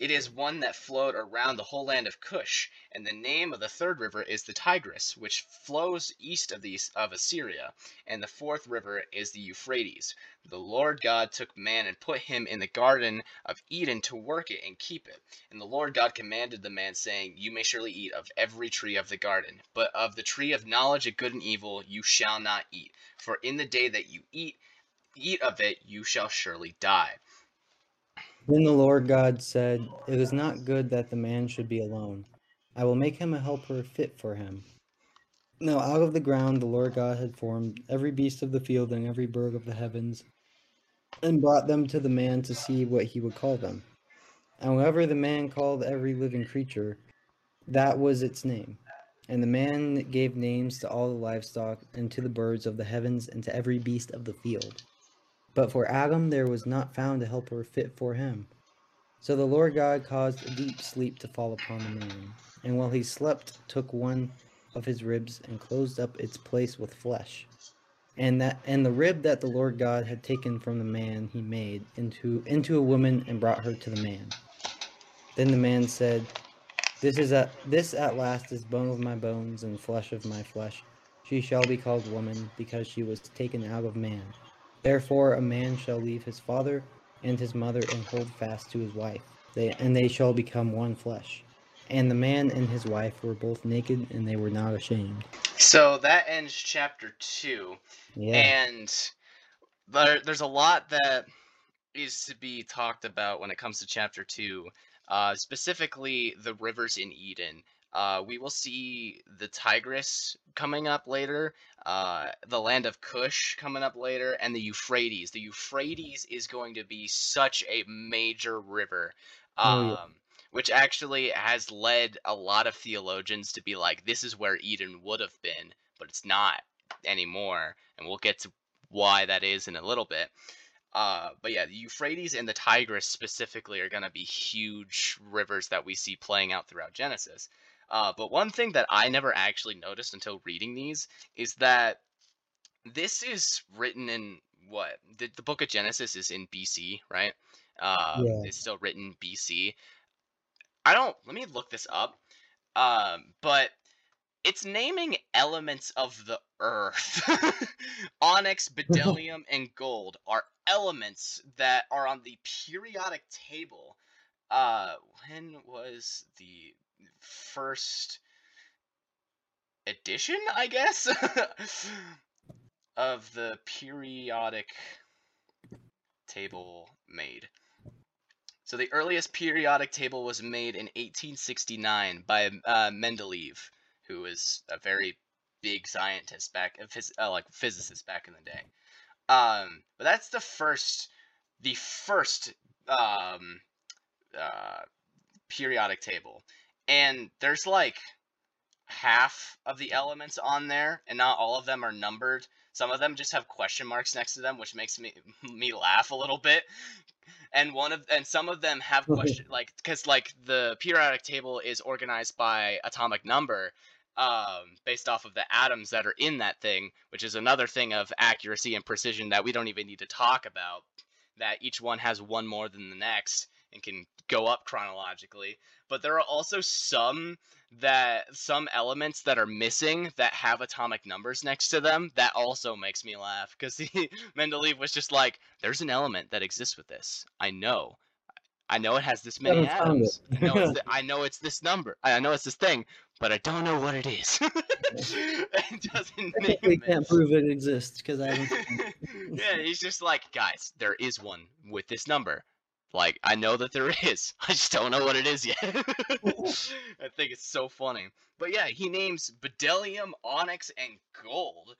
It is one that flowed around the whole land of Cush, and the name of the third river is the Tigris, which flows east of the of Assyria, and the fourth river is the Euphrates. The Lord God took man and put him in the garden of Eden to work it and keep it. And the Lord God commanded the man, saying, You may surely eat of every tree of the garden, but of the tree of knowledge of good and evil you shall not eat, for in the day that you eat eat of it you shall surely die. Then the Lord God said, It is not good that the man should be alone. I will make him a helper fit for him. Now out of the ground the Lord God had formed every beast of the field and every bird of the heavens, and brought them to the man to see what he would call them. However, the man called every living creature, that was its name. And the man gave names to all the livestock, and to the birds of the heavens, and to every beast of the field. But for Adam there was not found a helper fit for him. So the Lord God caused a deep sleep to fall upon the man, and while he slept, took one of his ribs and closed up its place with flesh. And that and the rib that the Lord God had taken from the man he made into into a woman and brought her to the man. Then the man said, This is at this at last is bone of my bones and flesh of my flesh. She shall be called woman, because she was taken out of man. Therefore a man shall leave his father and his mother and hold fast to his wife, they, and they shall become one flesh. And the man and his wife were both naked, and they were not ashamed. So that ends chapter two. Yeah. And there, there's a lot that is to be talked about when it comes to chapter two, uh, specifically the rivers in Eden. Uh, we will see the Tigris coming up later, uh, the land of Cush coming up later, and the Euphrates. The Euphrates is going to be such a major river. Um, Oh, yeah. Which actually has led a lot of theologians to be like, this is where Eden would have been, but it's not anymore. And we'll get to why that is in a little bit. Uh, but yeah, the Euphrates and the Tigris specifically are going to be huge rivers that we see playing out throughout Genesis. Uh, but one thing that I never actually noticed until reading these is that this is written in what? The, the book of Genesis is in BC, right? Uh, Yeah. It's still written BC. I don't, let me look this up. Um, but it's naming elements of the earth. Onyx, bedellium, and gold are elements that are on the periodic table. Uh, when was the first edition, I guess, of the periodic table made. So the earliest periodic table was made in 1869 by uh, Mendeleev, who was a very big scientist back, phys- uh, like physicist back in the day. Um, but that's the first, the first um, uh, periodic table, and there's like half of the elements on there, and not all of them are numbered. Some of them just have question marks next to them, which makes me me laugh a little bit. And one of and some of them have question like because like the periodic table is organized by atomic number, um, based off of the atoms that are in that thing, which is another thing of accuracy and precision that we don't even need to talk about. That each one has one more than the next and can go up chronologically. But there are also some that some elements that are missing that have atomic numbers next to them that also makes me laugh because Mendeleev was just like, "There's an element that exists with this. I know." I know it has this many atoms. I know, I know it's this number. I know it's this thing, but I don't know what it is. it doesn't We can't prove it exists because I haven't. yeah, he's just like, guys, there is one with this number. Like, I know that there is. I just don't know what it is yet. I think it's so funny. But yeah, he names bdellium, onyx, and gold.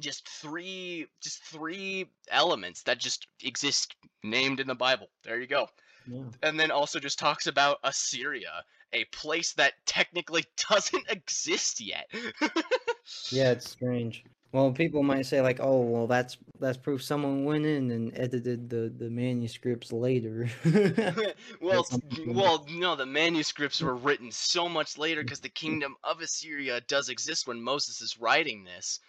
Just three, just three elements that just exist named in the Bible. There you go. Yeah. And then also just talks about Assyria, a place that technically doesn't exist yet. yeah, it's strange. Well, people might say like, "Oh, well, that's that's proof someone went in and edited the the manuscripts later." well, well, no, the manuscripts were written so much later because the kingdom of Assyria does exist when Moses is writing this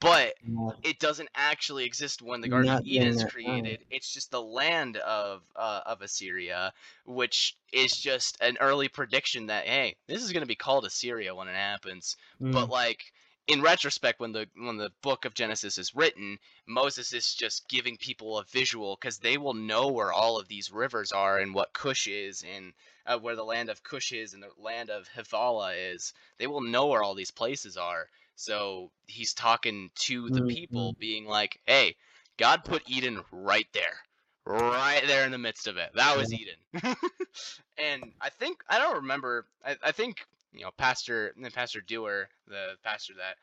but it doesn't actually exist when the Garden Not of Eden is created. Time. It's just the land of uh, of Assyria, which is just an early prediction that hey, this is going to be called Assyria when it happens. Mm. But like in retrospect, when the when the book of Genesis is written, Moses is just giving people a visual because they will know where all of these rivers are and what Cush is and uh, where the land of Cush is and the land of Havilah is. They will know where all these places are so he's talking to the mm-hmm. people, being like, "Hey, God put Eden right there, right there in the midst of it. That was Eden." and I think I don't remember. I, I think you know, Pastor Pastor Dewar, the pastor that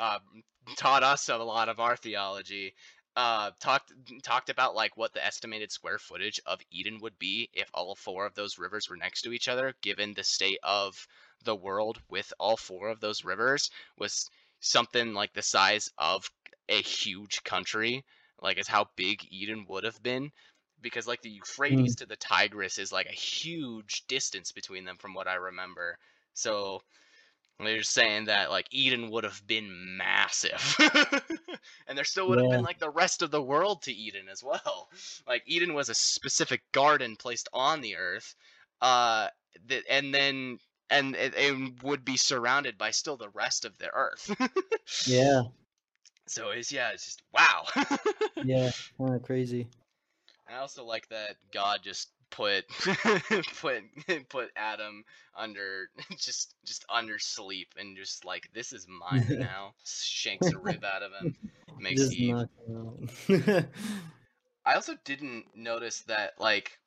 uh, taught us a lot of our theology, uh, talked talked about like what the estimated square footage of Eden would be if all four of those rivers were next to each other, given the state of the world with all four of those rivers was something like the size of a huge country, like is how big Eden would have been. Because like the Euphrates mm. to the Tigris is like a huge distance between them from what I remember. So they're saying that like Eden would have been massive. and there still would have yeah. been like the rest of the world to Eden as well. Like Eden was a specific garden placed on the earth. Uh th- and then and it, it, would be surrounded by still the rest of the earth. yeah. So it's yeah, it's just wow. yeah, kind of crazy. I also like that God just put put put Adam under just just under sleep and just like this is mine now. Shanks a rib out of him. Makes just Eve. I also didn't notice that like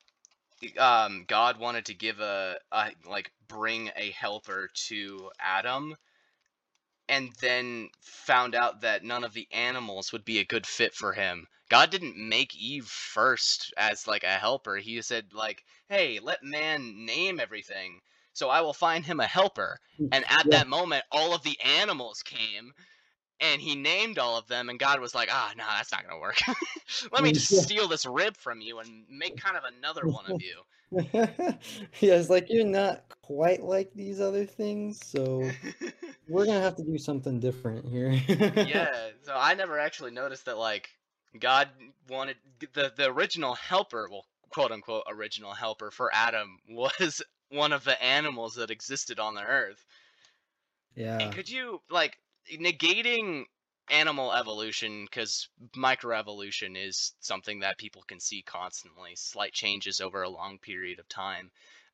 um, God wanted to give a, a like bring a helper to Adam, and then found out that none of the animals would be a good fit for him. God didn't make Eve first as like a helper. He said like, "Hey, let man name everything." So I will find him a helper. Mm, and at yeah. that moment, all of the animals came and he named all of them and god was like ah no that's not gonna work let me just steal this rib from you and make kind of another one of you yeah it's like you're not quite like these other things so we're gonna have to do something different here yeah so i never actually noticed that like god wanted the the original helper well quote unquote original helper for adam was one of the animals that existed on the earth. Yeah. And could you like negating animal evolution because microevolution is something that people can see constantly slight changes over a long period of time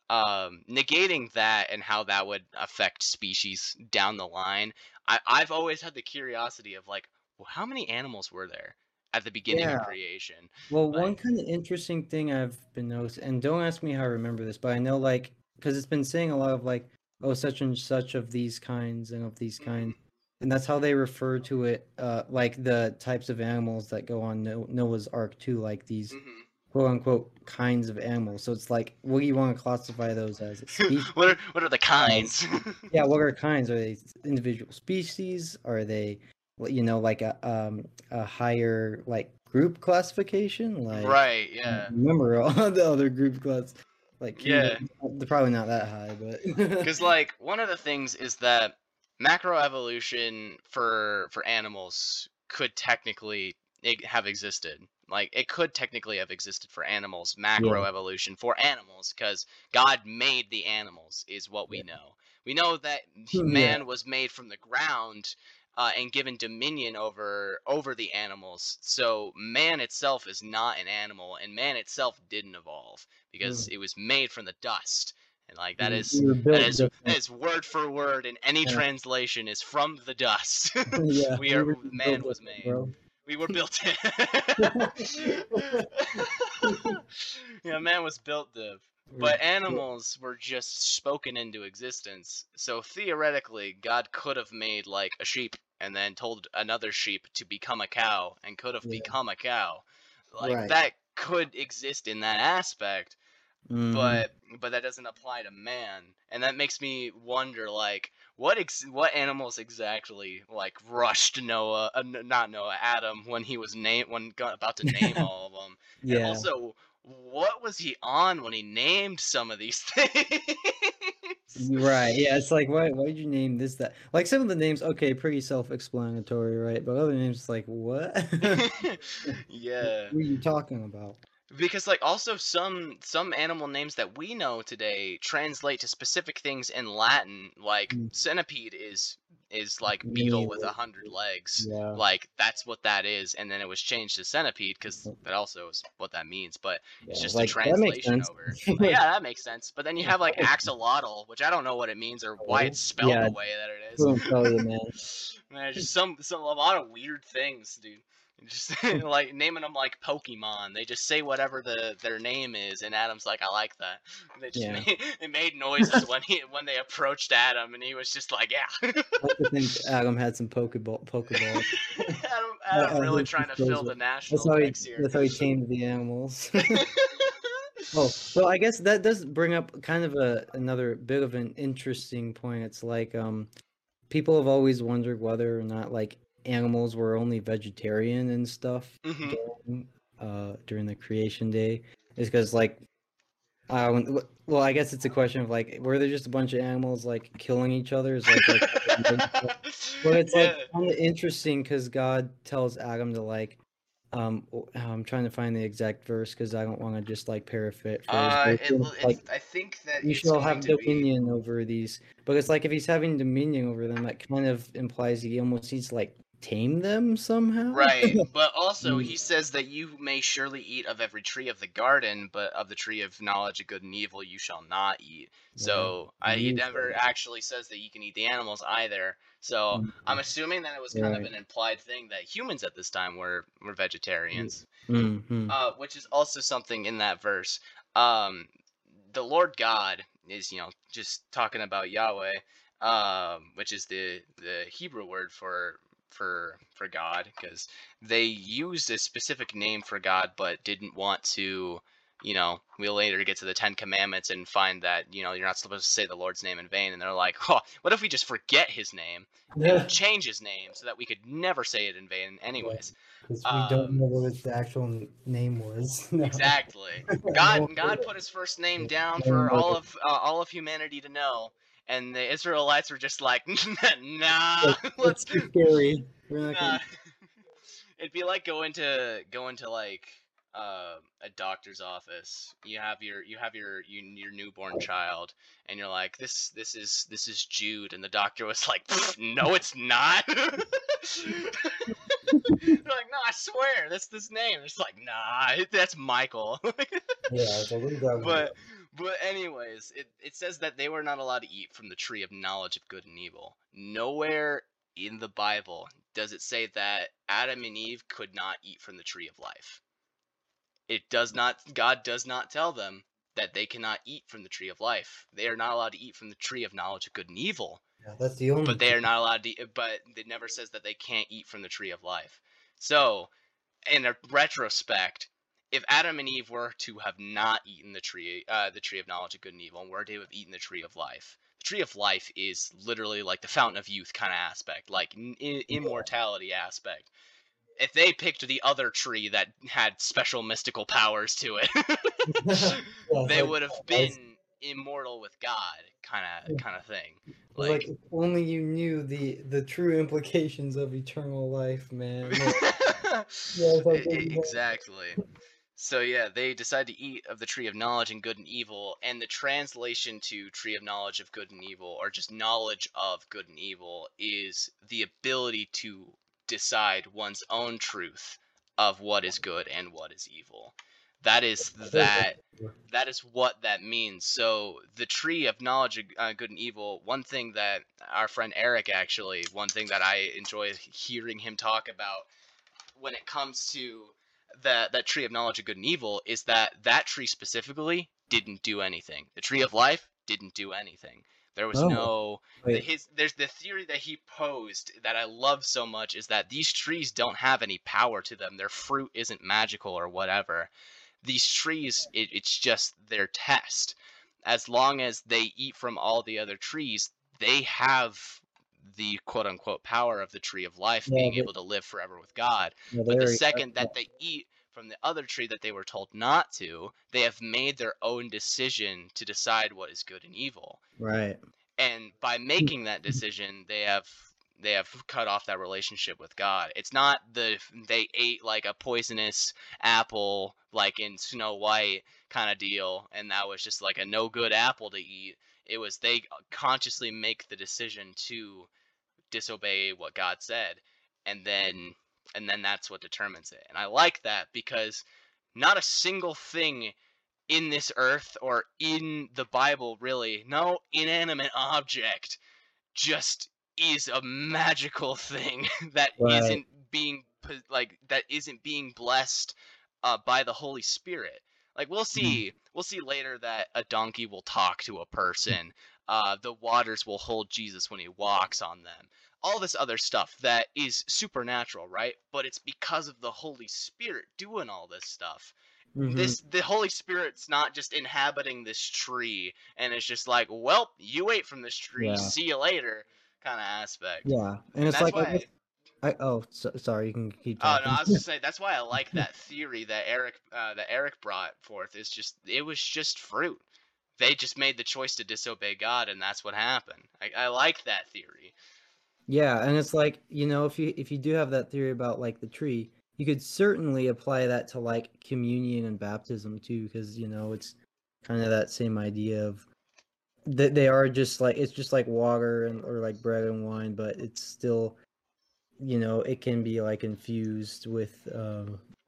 um, negating that and how that would affect species down the line, I, I've always had the curiosity of like, well, how many animals were there at the beginning Yeah. of creation? Well, one kind of interesting thing I've been noticed, and don't ask me how I remember this, but I know like because it's been saying a lot of like, oh, such and such of these kinds and of these kinds, and that's how they refer to it, uh, like the types of animals that go on Noah's Ark too, like these Mhm. quote unquote kinds of animals. So it's like, what do you want to classify those as? What are what are the kinds? yeah, what are kinds? Are they individual species? Are they, you know, like a um a higher like group classification? Like right. Yeah. remember all the other group class. Like Yeah. they're probably not that high, but Because like one of the things is that macroevolution for for animals could technically have existed. Like it could technically have existed for animals, macroevolution for animals, because God made the animals, is what we Yeah. know. We know that Yeah. man was made from the ground uh, and given dominion over over the animals. So man itself is not an animal, and man itself didn't evolve because it was made from the dust. And like that we- is we that is, that is word for word in any Yeah. translation is from the dust. yeah, we are- built man was made. bro. we were built. yeah, man was built div. But animals were just spoken into existence. So theoretically, God could have made like a sheep and then told another sheep to become a cow and could have Yeah. become a cow. Like Right. that could exist in that aspect Mhm. but but that doesn't apply to man and that makes me wonder like what ex- what animals exactly like rushed noah uh, n- not noah adam when he was name when got about to name all of them and yeah, also what was he on when he named some of these things right. Yeah, it's like why why did you name this that? Like some of the names, okay, pretty self-explanatory, right? But other names, like what? yeah what are you talking about? because like also some some animal names that we know today translate to specific things in latin like Mm. centipede is is like beetle with a hundred legs. Yeah. like that's what that is and then it was changed to centipede because that also is what that means but it's just like, a translation over. Yeah that makes sense. But then you have like axolotl which i don't know what it means or why it's spelled Yeah. the way that it is. Couldn't tell you, man. man just some some a lot of weird things dude just like naming them like pokemon they just say whatever the their name is and adam's like i like that they just Yeah. made, they made noises when he when they approached adam and he was just like yeah I think Adam had some pokeball. Pokeball. Adam, Adam uh, really trying to fill the national That's how he. dex here. That's how he tamed the animals. Oh, well, I guess that does bring up kind of a another bit of an interesting point. It's like um, people have always wondered whether or not like animals were only vegetarian and stuff Mhm. during, uh, during the creation day. Is because like, uh, well, I guess it's a question of like, were there just a bunch of animals like killing each other? Is like, like but it's Yeah. like kind of interesting because God tells Adam to like, um, I'm trying to find the exact verse because I don't want to just like paraphrase. Uh, it, like I think that you shall have to be- dominion over these, but it's like if he's having dominion over them, that kind of implies he almost needs to like tame them somehow. Right, but also Mm. he says that you may surely eat of every tree of the garden, but of the tree of knowledge of good and evil you shall not eat. So I, he never actually says that you can eat the animals either. So I'm assuming that it was kind of an implied thing that humans at this time were were vegetarians. Mhm. uh, which is also something in that verse. Um, the Lord God is, you know, just talking about Yahweh, um, which is the the Hebrew word for for for God, because they used a specific name for God, but didn't want to. You know, we'll later get to the Ten Commandments and find that you know you're not supposed to say the Lord's name in vain, and they're like, "Oh, what if we just forget His name and change His name so that we could never say it in vain, anyways?" Because we don't um, know what his actual name was. Exactly. God, God put his first name down for all of uh, all of humanity to know, and the Israelites were just like, "Nah, let's." too scary. Nah. gonna- It'd be like going to going to like uh, a doctor's office. You have your you have your you, your newborn child, and you're like, "This this is this is Jude," and the doctor was like, "No, it's not." They're like, "No, I swear, that's this name." It's like, "Nah, that's Michael." yeah, it's a little dog. but but anyways, it, it says that they were not allowed to eat from the tree of knowledge of good and evil. Nowhere in the Bible does it say that Adam and Eve could not eat from the tree of life. It does not God does not tell them that they cannot eat from the tree of life. They are not allowed to eat from the tree of knowledge of good and evil. Yeah, that's the only. But they are not allowed to. But it never says that they can't eat from the tree of life. So, in a retrospect, if Adam and Eve were to have not eaten the tree, uh, the tree of knowledge of good and evil, and were to have eaten the tree of life, the tree of life is literally like the fountain of youth kind of aspect, like I- immortality aspect. If they picked the other tree that had special mystical powers to it, they would have been immortal with God, kind of kind of thing. Like, Like, if only you knew the the true implications of eternal life, man. Like, yeah, like, exactly. So yeah, they decide to eat of the tree of knowledge and good and evil, and the translation to tree of knowledge of good and evil, or just knowledge of good and evil, is the ability to decide one's own truth of what is good and what is evil. That is that that is what that means. So the tree of knowledge of uh, good and evil. One thing that our friend Eric actually, one thing that I enjoy hearing him talk about when it comes to that that tree of knowledge of good and evil is that that tree specifically didn't do anything. The tree of life didn't do anything. There was Oh, no wait. his there's the theory that he posed that I love so much is that these trees don't have any power to them. Their fruit isn't magical or whatever. These trees, it, it's just their test. As long as they eat from all the other trees, they have the quote unquote power of the tree of life, Yeah, being but- able to live forever with God. Yeah, But the second that they eat from the other tree that they were told not to, they have made their own decision to decide what is good and evil right. and by making that decision they have they have cut off that relationship with god it's not the they ate like a poisonous apple like in snow white kind of deal and that was just like a no good apple to eat it was they uh, consciously make the decision to disobey what god said and then and then that's what determines it and i like that because not a single thing in this earth or in the Bible, really, no inanimate object just is a magical thing that Right. not being like that isn't being blessed uh, by the Holy Spirit. Like we'll see, we'll see later that a donkey will talk to a person. Uh, the waters will hold Jesus when he walks on them. All this other stuff that is supernatural, right? But it's because of the Holy Spirit doing all this stuff Mhm. this the holy spirit's not just inhabiting this tree and it's just like well you ate from this tree Yeah. see you later kind of aspect Yeah, and it's like I why- guess- I, oh so, sorry, you can keep oh talking. no i was gonna say that's why i like that theory that eric uh, that eric brought forth is just it was just fruit. They just made the choice to disobey god and that's what happened. I, I like that theory. Yeah, and it's like, you know, if you if you do have that theory about like the tree, you could certainly apply that to like communion and baptism too, because you know it's kind of that same idea of that they are just like it's just like water and or like bread and wine, but it's still, you know, it can be like infused with uh,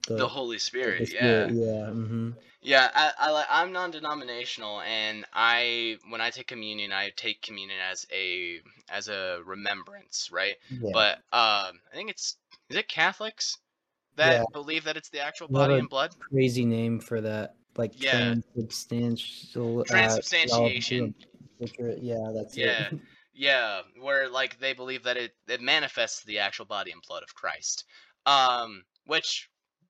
the, the holy the spirit yeah spirit. Yeah. hmm Yeah, I, I, I'm non-denominational, and I when I take communion, I take communion as a as a remembrance, right? yeah. But um, I think it's is it Catholics that Yeah. believe that it's the actual body and blood? Crazy name for that, like Yeah. transubstantial. uh, Transubstantiation. theology- Yeah, that's Yeah. it. Yeah, where like they believe that it it manifests the actual body and blood of Christ. Um, which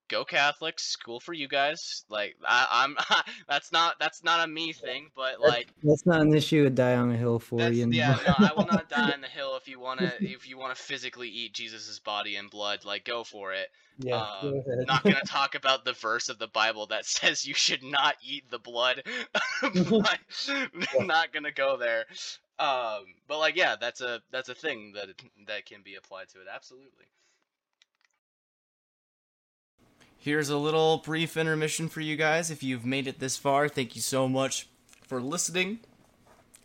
go Catholics, cool for you guys. Like I, I'm that's not that's not a me thing, but That's- like That's not an issue to die on a hill for you. know? yeah, no, I will not die on the hill if you wanna if you wanna physically eat Jesus' body and blood, like go for it. yeah, um, go. Not gonna talk about the verse of the Bible that says you should not eat the blood. but not gonna go there. Um, but like yeah, that's a that's a thing that that can be applied to it. Absolutely. Here's a little brief intermission for you guys. If you've made it this far, thank you so much for listening.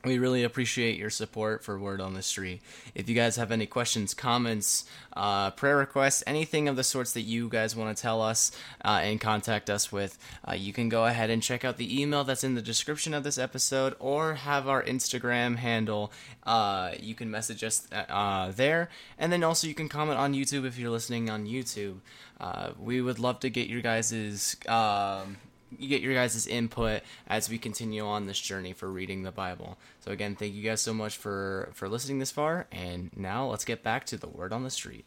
We really appreciate your support for Word on the Street. If you guys have any questions, comments, uh, prayer requests, anything of the sorts that you guys want to tell us uh, and contact us with, uh, you can go ahead and check out the email that's in the description of this episode or have our Instagram handle. Uh, you can message us uh, there. And then also you can comment on YouTube if you're listening on YouTube. Uh, we would love to get your guys' um, get your guys' input as we continue on this journey for reading the Bible. So again, thank you guys so much for for listening this far, and now let's get back to the word on the street.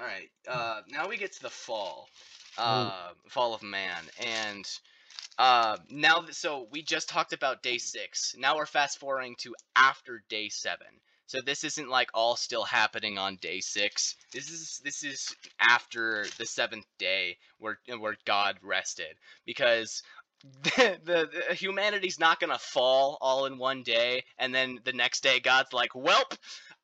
All right. Uh, now we get to the fall, uh, fall of man, and uh, now that, so we just talked about day six. Now we're fast forwarding to after day seven. So this isn't like all still happening on day six. This is this is after the seventh day where where God rested because the, the, the humanity's not gonna fall all in one day and then the next day God's like, "Welp,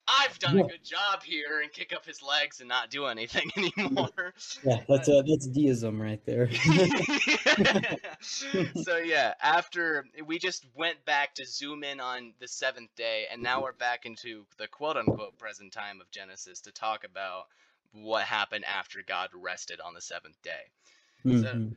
I've done a good job here," and kick up his legs and not do anything anymore. Yeah, that's uh, that's deism right there. so yeah, after we just went back to zoom in on the seventh day, and now we're back into the quote unquote present time of Genesis to talk about what happened after God rested on the seventh day. Mhm.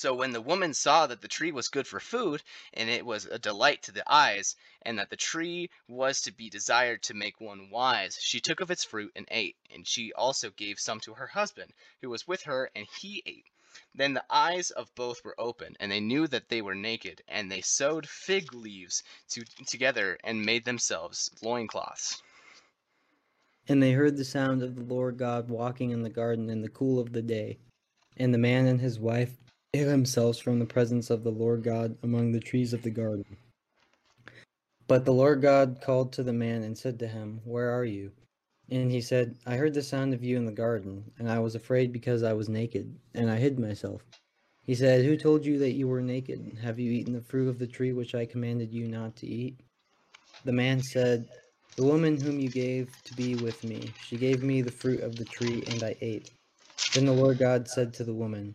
So when the woman saw that the tree was good for food, and it was a delight to the eyes, and that the tree was to be desired to make one wise, she took of its fruit and ate. And she also gave some to her husband, who was with her, and he ate. Then the eyes of both were opened, and they knew that they were naked, and they sewed fig leaves to, together and made themselves loincloths. And they heard the sound of the Lord God walking in the garden in the cool of the day. And the man and his wife hid themselves from the presence of the Lord God among the trees of the garden. But the Lord God called to the man and said to him, Where are you? And he said, I heard the sound of you in the garden, and I was afraid because I was naked, and I hid myself. He said, Who told you that you were naked? Have you eaten the fruit of the tree which I commanded you not to eat? The man said, The woman whom you gave to be with me, she gave me the fruit of the tree, and I ate. Then the Lord God said to the woman,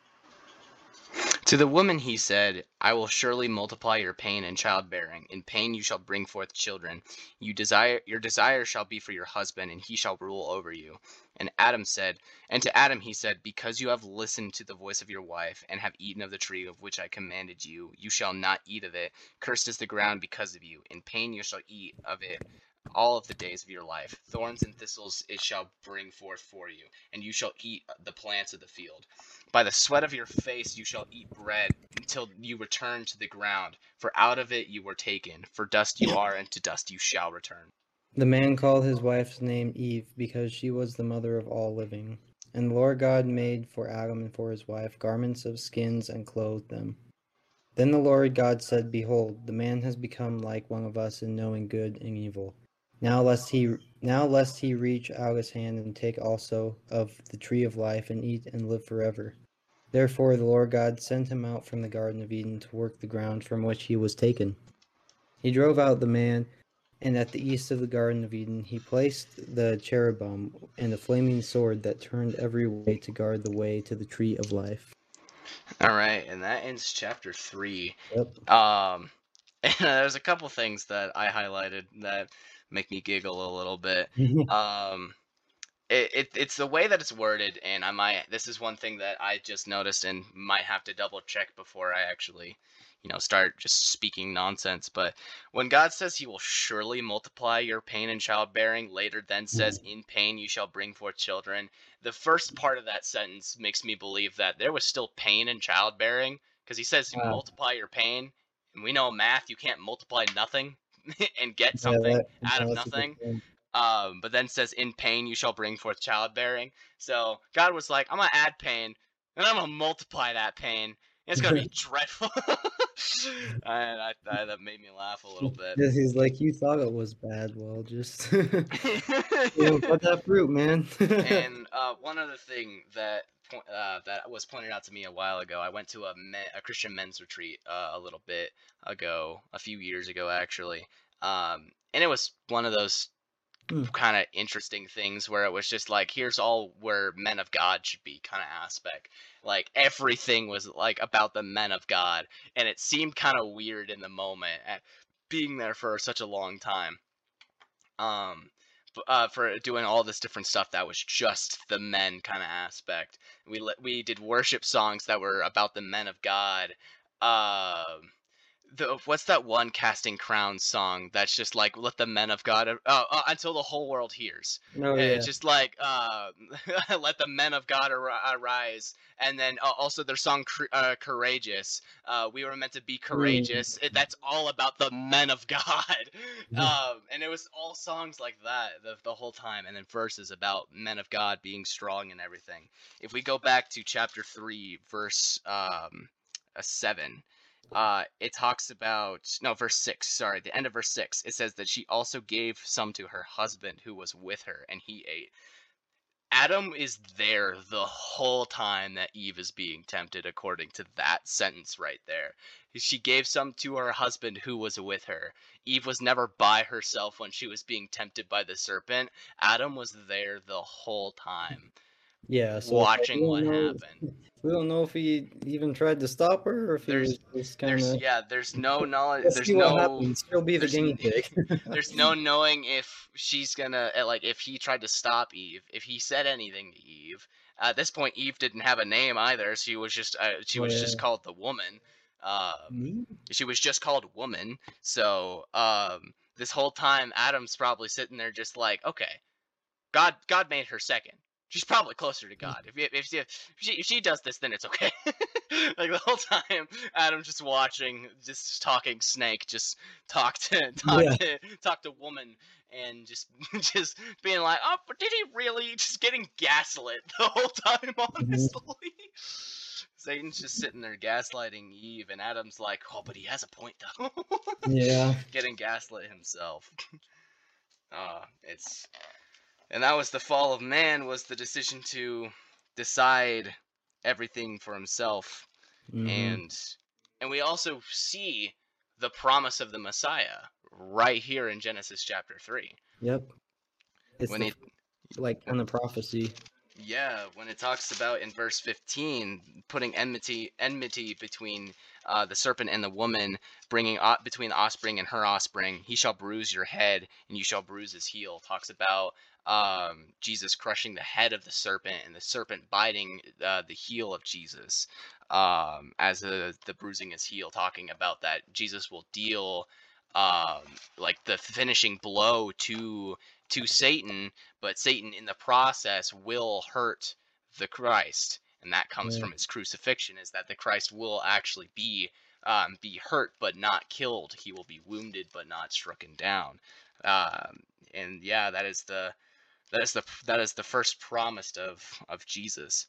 To the woman he said, I will surely multiply your pain in childbearing. In pain you shall bring forth children. You desire your desire shall be for your husband, and he shall rule over you. And Adam said, and to Adam he said, Because you have listened to the voice of your wife, and have eaten of the tree of which I commanded you, you shall not eat of it. Cursed is the ground because of you. In pain you shall eat of it all of the days of your life. Thorns and thistles it shall bring forth for you, and you shall eat the plants of the field. By the sweat of your face you shall eat bread until you return to the ground, for out of it you were taken. For dust you are, and to dust you shall return. The man called his wife's name Eve because she was the mother of all living. And the Lord God made for Adam and for his wife garments of skins and clothed them. Then the Lord God said, Behold, the man has become like one of us in knowing good and evil. Now lest he now lest he reach out his hand and take also of the tree of life and eat and live forever. Therefore the Lord God sent him out from the Garden of Eden to work the ground from which he was taken. He drove out the man, and at the east of the Garden of Eden he placed the cherubim and a flaming sword that turned every way to guard the way to the tree of life. All right, and that ends chapter three. Yep. Um, and there's a couple things that I highlighted that make me giggle a little bit. Um, it, it it's the way that it's worded, and I might this is one thing that I just noticed and might have to double check before I actually, you know start just speaking nonsense but when god says he will surely multiply your pain and childbearing later then says in pain you shall bring forth children the first part of that sentence makes me believe that there was still pain and childbearing because he says Wow. multiply your pain and we know math you can't multiply nothing and get Yeah, something that- out of that's a good nothing um, but then says in pain you shall bring forth childbearing. So God was like, I'm gonna add pain, and I'm gonna multiply that pain. It's gonna be dreadful, and I, I, that made me laugh a little bit. He's like, you thought it was bad. Well, just you know, cut that fruit, man. and uh, one other thing that point, uh, that was pointed out to me a while ago, I went to a me- a Christian men's retreat uh, a little bit ago, a few years ago actually, um, and it was one of those Hmm. kind of interesting things where it was just like, here's all where men of God should be kind of aspect. Like everything was like about the men of God, and it seemed kind of weird in the moment at being there for such a long time. Um, uh, for doing all this different stuff that was just the men kind of aspect. We we did worship songs that were about the men of God. Um, the what's that one casting crowns song that's just like let the men of God uh, uh, until the whole world hears. oh, yeah. It's just like uh, let the men of God ar- arise, and then uh, also their song uh, "Courageous." Uh, we were meant to be courageous. It, that's all about the men of God, um, and it was all songs like that the, the whole time, and then verses about men of God being strong and everything. If we go back to chapter three, verse um, uh, seven. Uh, it talks about no verse six. Sorry, the end of verse six. It says that she also gave some to her husband who was with her, and he ate. Adam is there the whole time that Eve is being tempted, according to that sentence right there. She gave some to her husband who was with her. Eve was never by herself when she was being tempted by the serpent. Adam was there the whole time, yeah. So like, watching what know- happened. We don't know if he even tried to stop her or if he There's- was just kind There's of. yeah, there's no knowledge. There's no happens. She'll be the guinea pig. there's no knowing if she's gonna uh, like if he tried to stop Eve, if he said anything to Eve. At this point, Eve didn't have a name either. She was just uh, she was just Yeah. called the woman. Um, Me? she was just called woman. So um, this whole time, Adam's probably sitting there just like, okay, God God made her second. She's probably closer to God. If if, if, if she if she does this, then it's okay. like the whole time, Adam just watching, just talking snake, just talk to talk Yeah. to talk to woman, and just just being like, oh, but did he really? Just getting gaslit the whole time, honestly. Satan's just sitting there gaslighting Eve, and Adam's like, "Oh, but he has a point though." Yeah. Getting gaslit himself. uh, it's, and that was the fall of man. Was the decision to decide everything for himself, Mhm. and and we also see the promise of the Messiah right here in Genesis chapter three. Yep. It's When the, it like on the prophecy. Yeah, when it talks about in verse 15 putting enmity enmity between uh, the serpent and the woman, bringing o- between the offspring and her offspring, he shall bruise your head and you shall bruise his heel. Talks about um, Jesus crushing the head of the serpent and the serpent biting uh, the heel of Jesus um, as the the bruising his heel. Talking about that Jesus will deal um, like the finishing blow to to Satan but Satan in the process will hurt the Christ, and that comes Yeah. from his crucifixion. Is that the Christ will actually be um, be hurt but not killed? He will be wounded but not stricken down. Um, and yeah, that is the that is the that is the first promised of of Jesus.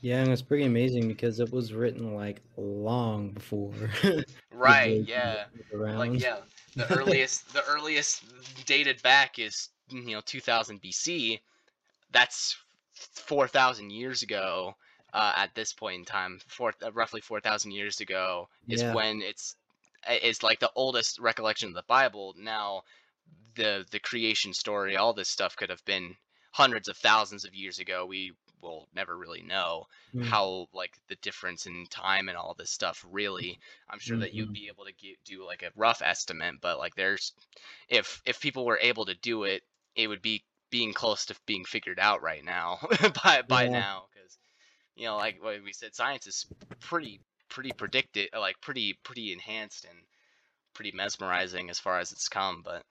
Yeah, and it's pretty amazing because it was written like long before. Right? Yeah. Like yeah, the earliest the earliest dated back is you know 2000 BC. That's 4,000 years ago. Uh, at this point in time, four, uh, roughly 4,000 years ago is Yeah. when it's is like the oldest recollection of the Bible. Now, the the creation story, all this stuff could have been hundreds of thousands of years ago. We will never really know Mm. how like the difference in time and all this stuff really i'm sure that you'd Mhm. be able to get, do like a rough estimate but like there's if if people were able to do it it would be being close to being figured out right now by by Yeah. now because you know like what we said science is pretty pretty predicted, like pretty pretty enhanced and pretty mesmerizing as far as it's come. But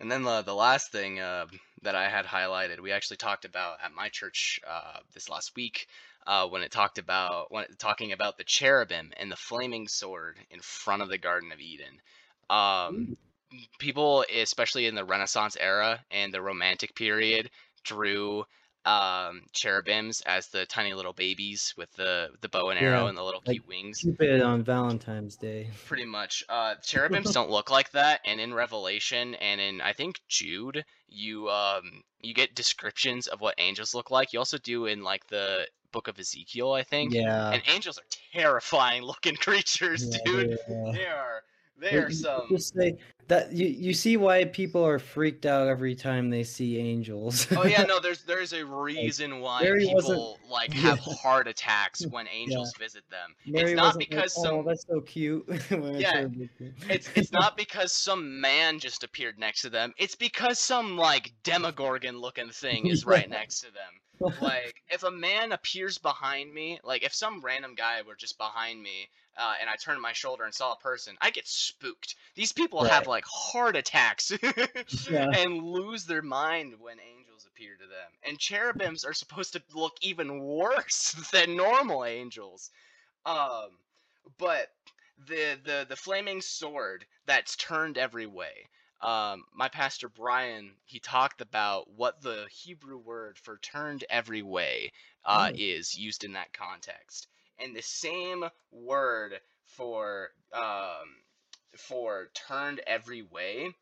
and then the the last thing uh, that I had highlighted, we actually talked about at my church uh, this last week uh, when it talked about when it, talking about the cherubim and the flaming sword in front of the Garden of Eden. Um, people, especially in the Renaissance era and the Romantic period, drew um cherubims as the tiny little babies with the the bow and arrow Yeah, and the little like cute wings Cupid on Valentine's Day. pretty much uh cherubims don't look like that and in revelation and in i think jude you um you get descriptions of what angels look like you also do in like the book of ezekiel i think Yeah. and angels are terrifying looking creatures yeah, dude yeah. they are they are some Just say that you you see why people are freaked out every time they see angels. Oh yeah, no. There's there's a reason why Mary people like have Yeah. heart attacks when angels visit them. Mary it's not wasn't like, because oh, some that's so cute. Yeah, showed it to you." it's it's not because some man just appeared next to them. It's because some like demogorgon looking thing is right next to them. Like if a man appears behind me, like if some random guy were just behind me, uh, and I turned my shoulder and saw a person, I get spooked. These people have Right. Like heart attacks Yeah. and lose their mind when angels appear to them. And cherubims are supposed to look even worse than normal angels. Um, but the the the flaming sword that's turned every way. Um, my pastor Brian he talked about what the Hebrew word for turned every way uh, Oh. is used in that context, and the same word for um, for turned every way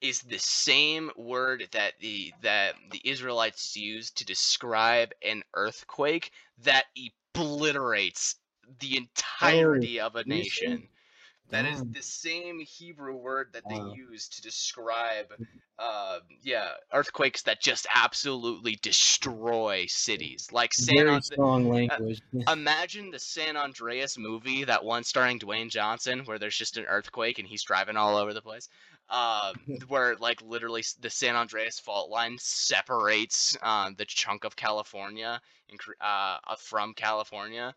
is the same word that the that the Israelites used to describe an earthquake that obliterates the entirety of a nation. That is the same Hebrew word that they Wow. use to describe, uh, yeah, earthquakes that just absolutely destroy cities, like San. Very strong language. Imagine the San Andreas movie, that one starring Dwayne Johnson, where there's just an earthquake and he's driving all over the place. Um, where like literally the San Andreas fault line separates um, the chunk of California and, uh, uh, from California.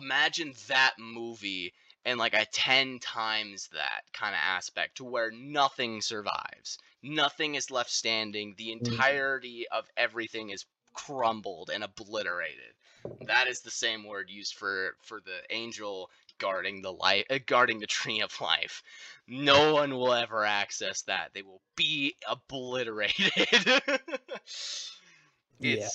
Imagine that movie and like a 10 times that kind of aspect to where nothing survives. Nothing is left standing. The Mm. entirety of everything is crumbled and obliterated. That is the same word used for for the angel guarding the light, uh, guarding the tree of life. No one will ever access that. They will be obliterated. Yeah.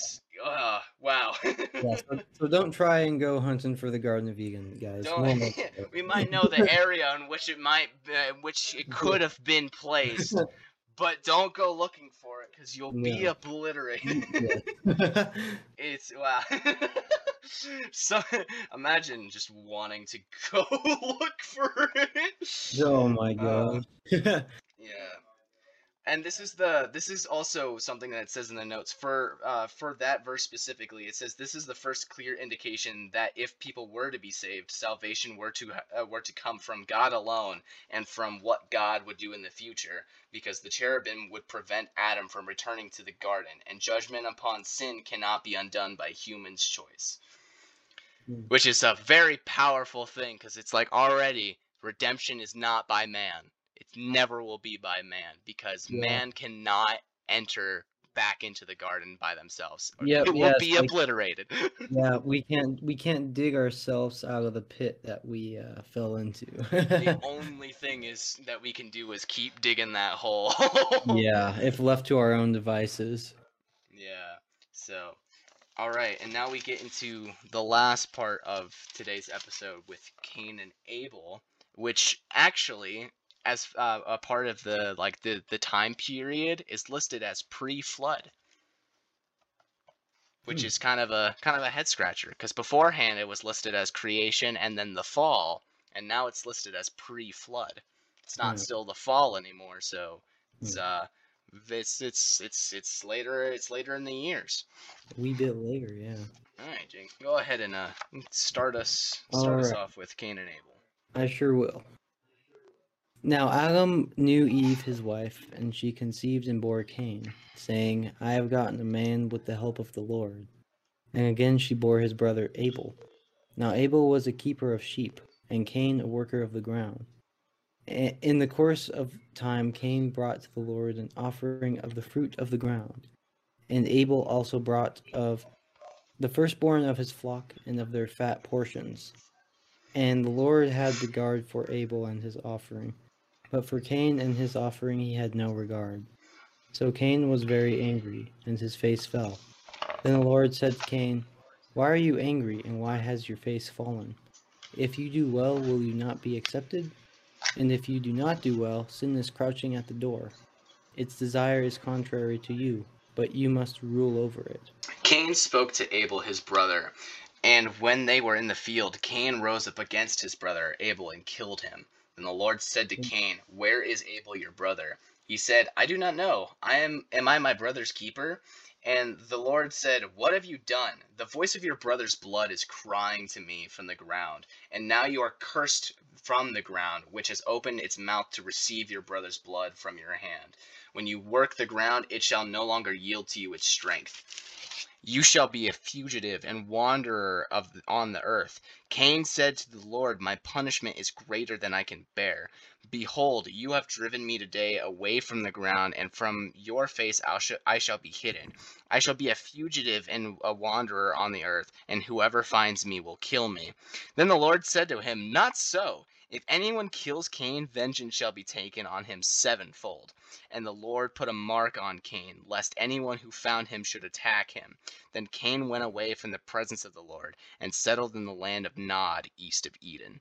uh, wow. yeah, so, so don't try and go hunting for the Garden of Eden, guys. We might know the area in which it might, uh, which it could have been placed, but don't go looking for it because you'll be obliterated. It's wow. so imagine just wanting to go look for it. oh my Uh, god. Yeah. And this is the this is also something that it says in the notes for uh, for that verse specifically. It says this is the first clear indication that if people were to be saved, salvation were to uh, were to come from God alone and from what God would do in the future, because the cherubim would prevent Adam from returning to the garden, and judgment upon sin cannot be undone by human's choice. Hmm. Which is a very powerful thing, because it's like already redemption is not by man it never will be by man because Yeah. man cannot enter back into the garden by themselves. Yep, it will yes, be like- obliterated. yeah, we can't we can't dig ourselves out of the pit that we uh, fell into. the only thing is that we can do is keep digging that hole. yeah, if left to our own devices. Yeah. So, all right, and now we get into the last part of today's episode with Cain and Abel, which actually, as uh, a part of the like the the time period, is listed as pre-flood, which Hmm. is kind of a kind of a head scratcher because beforehand it was listed as creation and then the fall, and now it's listed as pre-flood. It's not Hmm. still the fall anymore, so it's uh it's it's it's it's later it's later in the years. A wee bit later, yeah. All right, Jake, go ahead and uh start us start us off with Cain and Abel. I sure will. Now Adam knew Eve his wife, and she conceived and bore Cain, saying, I have gotten a man with the help of the Lord. And again she bore his brother Abel. Now Abel was a keeper of sheep, and Cain a worker of the ground. In the course of time, Cain brought to the Lord an offering of the fruit of the ground, and Abel also brought of the firstborn of his flock and of their fat portions. And the Lord had regard for Abel and his offering, but for Cain and his offering he had no regard. So Cain was very angry, and his face fell. Then the Lord said to Cain, Why are you angry, and why has your face fallen? If you do well, will you not be accepted? And if you do not do well, sin is crouching at the door. Its desire is contrary to you, but you must rule over it. Cain spoke to Abel his brother, and when they were in the field, Cain rose up against his brother Abel and killed him. Then the Lord said to mm. Cain, Where is Abel your brother? He said, I do not know. I am am I my brother's keeper? And the Lord said, What have you done? The voice of your brother's blood is crying to me from the ground, and now you are cursed from the ground, which has opened its mouth to receive your brother's blood from your hand. When you work the ground, it shall no longer yield to you its strength. You shall be a fugitive and wanderer of on the earth. Cain said to the Lord, My punishment is greater than I can bear. Behold, you have driven me today away from the ground, and from your face I shall be hidden. I shall be a fugitive and a wanderer on the earth, and whoever finds me will kill me. Then the Lord said to him, Not so. If anyone kills Cain, vengeance shall be taken on him sevenfold. And the Lord put a mark on Cain, lest anyone who found him should attack him. Then Cain went away from the presence of the Lord, and settled in the land of Nod, east of Eden.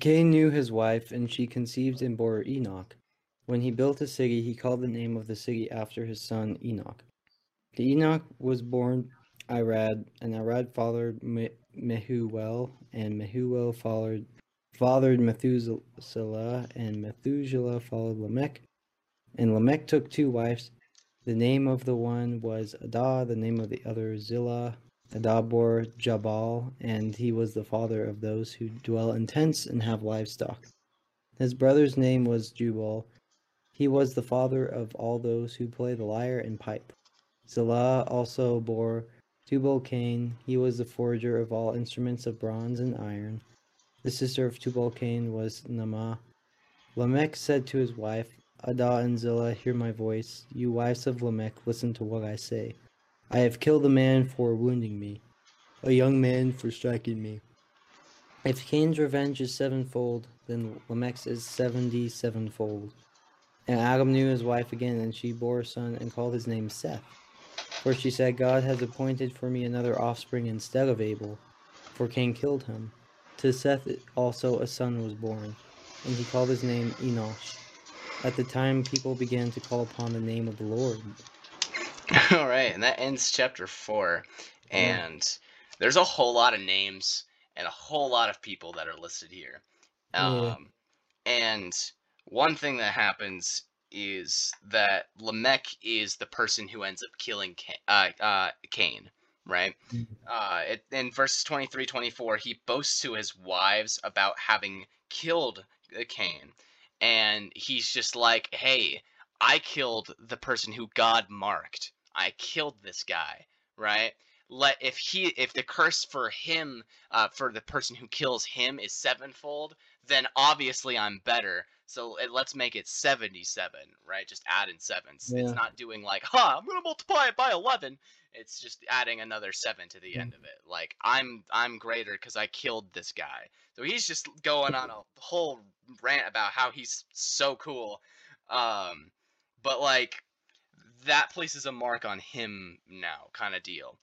Cain knew his wife, and she conceived and bore Enoch. When he built a city, he called the name of the city after his son Enoch. To Enoch was born Irad, and Irad fathered Mehujael, and Mehujael fathered, fathered Methuselah, and Methuselah followed Lamech. And Lamech took two wives. The name of the one was Adah, the name of the other Zillah. Adah bore Jabal, and he was the father of those who dwell in tents and have livestock. His brother's name was Jubal. He was the father of all those who play the lyre and pipe. Zillah also bore Tubal Cain. He was the forger of all instruments of bronze and iron. The sister of Tubal Cain was Naamah. Lamech said to his wife, Adah and Zillah, hear my voice. You wives of Lamech, listen to what I say. I have killed a man for wounding me, a young man for striking me. If Cain's revenge is sevenfold, then Lamech's is seventy sevenfold. And Adam knew his wife again, and she bore a son and called his name Seth. For she said, God has appointed for me another offspring instead of Abel, for Cain killed him. To Seth also a son was born, and he called his name Enosh. At the time, people began to call upon the name of the Lord. All right, and that ends chapter four. And there's a whole lot of names and a whole lot of people that are listed here. Um, yeah. And one thing that happens is that Lamech is the person who ends up killing Cain, uh, uh, Cain right? Mm-hmm. Uh, it, in verses 23 24, he boasts to his wives about having killed Cain. And he's just like, hey, I killed the person who God marked. I killed this guy, right? Let if he if the curse for him uh, for the person who kills him is sevenfold, then obviously I'm better. So it, let's make it 77, right? Just add in sevens. Yeah. It's not doing like, huh, I'm gonna multiply it by 11. It's just adding another seven to the end of it. Like I'm I'm greater because I killed this guy. So he's just going on a whole rant about how he's so cool. Um, but like that places a mark on him now, kind of deal,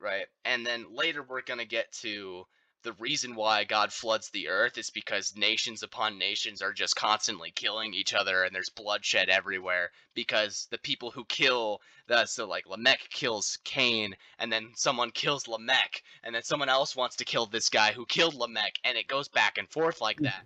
right? And then later we're gonna get to the reason why God floods the earth is because nations upon nations are just constantly killing each other and there's bloodshed everywhere because the people who kill the so like Lamech kills Cain and then someone kills Lamech and then someone else wants to kill this guy who killed Lamech and it goes back and forth like mm-hmm. that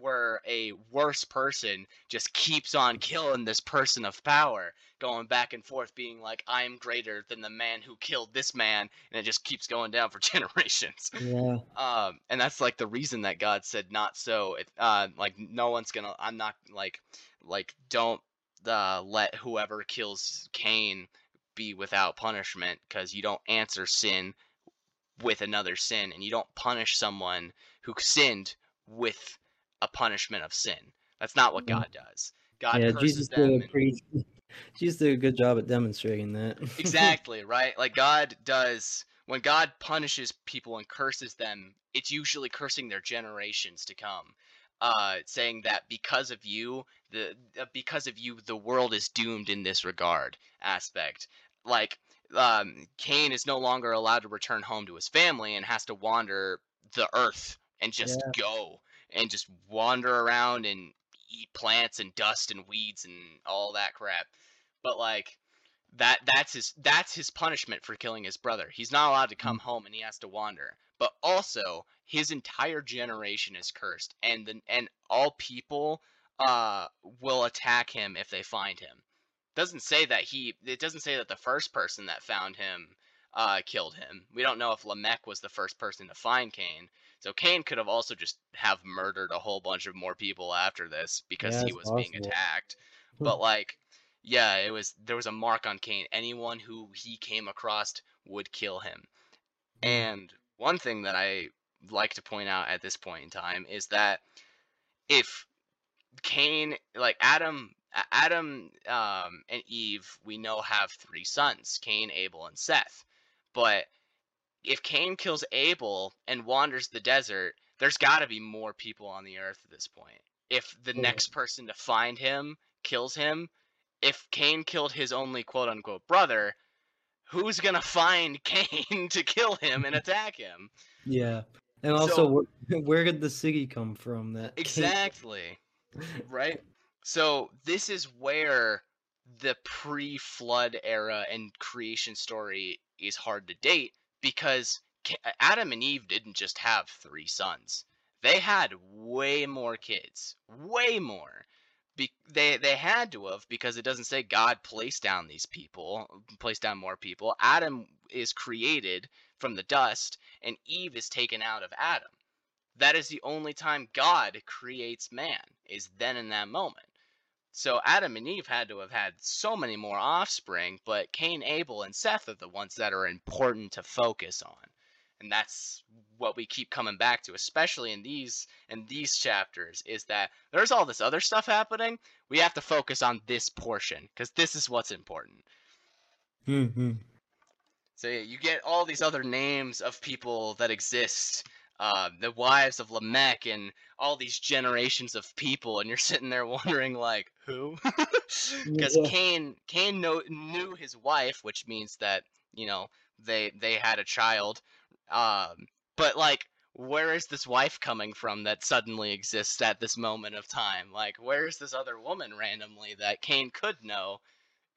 where a worse person just keeps on killing this person of power, going back and forth, being like, "I am greater than the man who killed this man," and it just keeps going down for generations. Yeah. Um, and that's like the reason that God said, "Not so." It, uh, like no one's gonna. I'm not like, like don't uh, let whoever kills Cain be without punishment because you don't answer sin with another sin, and you don't punish someone who sinned with a punishment of sin. That's not what God does. God yeah, curses Jesus them. did a and- pretty. Jesus did a good job at demonstrating that. exactly right like god does when god punishes people and curses them it's usually cursing their generations to come uh saying that because of you the uh, because of you the world is doomed in this regard aspect like um cain is no longer allowed to return home to his family and has to wander the earth and just go and just wander around and eat plants and dust and weeds and all that crap but like that that's his that's his punishment for killing his brother. He's not allowed to come home and he has to wander. But also his entire generation is cursed and the, and all people uh will attack him if they find him. Doesn't say that he it doesn't say that the first person that found him uh killed him. We don't know if Lamech was the first person to find Cain. So Cain could have also just have murdered a whole bunch of more people after this because Yeah, he was being attacked. Hmm. But like yeah, it was there was a mark on Cain. Anyone who he came across would kill him. And one thing that I like to point out at this point in time is that if Cain, like Adam, Adam um, and Eve, we know have three sons: Cain, Abel, and Seth. But if Cain kills Abel and wanders the desert, there's got to be more people on the earth at this point. If the next person to find him kills him, if Cain killed his only quote unquote brother, who's gonna find Cain to kill him and attack him? Yeah, and also, So- where, where did the city come from? That Exactly. right? So this is where the pre-flood era and creation story is hard to date because Adam and Eve didn't just have three sons. They had way more kids, way more. Be- they they had to have because it doesn't say God placed down these people, placed down more people. Adam is created from the dust, and Eve is taken out of Adam. That is the only time God creates man, is then in that moment. So Adam and Eve had to have had so many more offspring, but Cain, Abel, and Seth are the ones that are important to focus on. And that's what we keep coming back to, especially in these in these chapters, is that there's all this other stuff happening. We have to focus on this portion, because this is what's important. Mhm. So yeah, you get all these other names of people that exist, uh, the wives of Lamech, and all these generations of people, and you're sitting there wondering like, who? Because Yeah. Cain, Cain know, knew his wife, which means that you know they they had a child. Um, but like, where is this wife coming from that suddenly exists at this moment of time? Like, where is this other woman randomly that Cain could know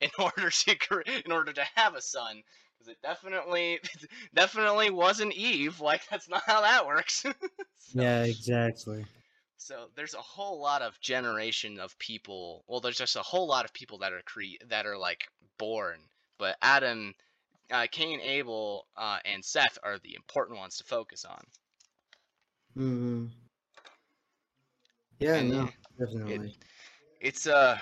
in order to in order to have a son? Because it definitely definitely wasn't Eve. Like that's not how that works. so, Yeah, exactly. so there's a whole lot of generation of people. Well, there's just a whole lot of people that are cre- that are like born, but Adam, uh, Cain, Abel, uh, and Seth are the important ones to focus on. hmm Yeah, And no, yeah, definitely. It's a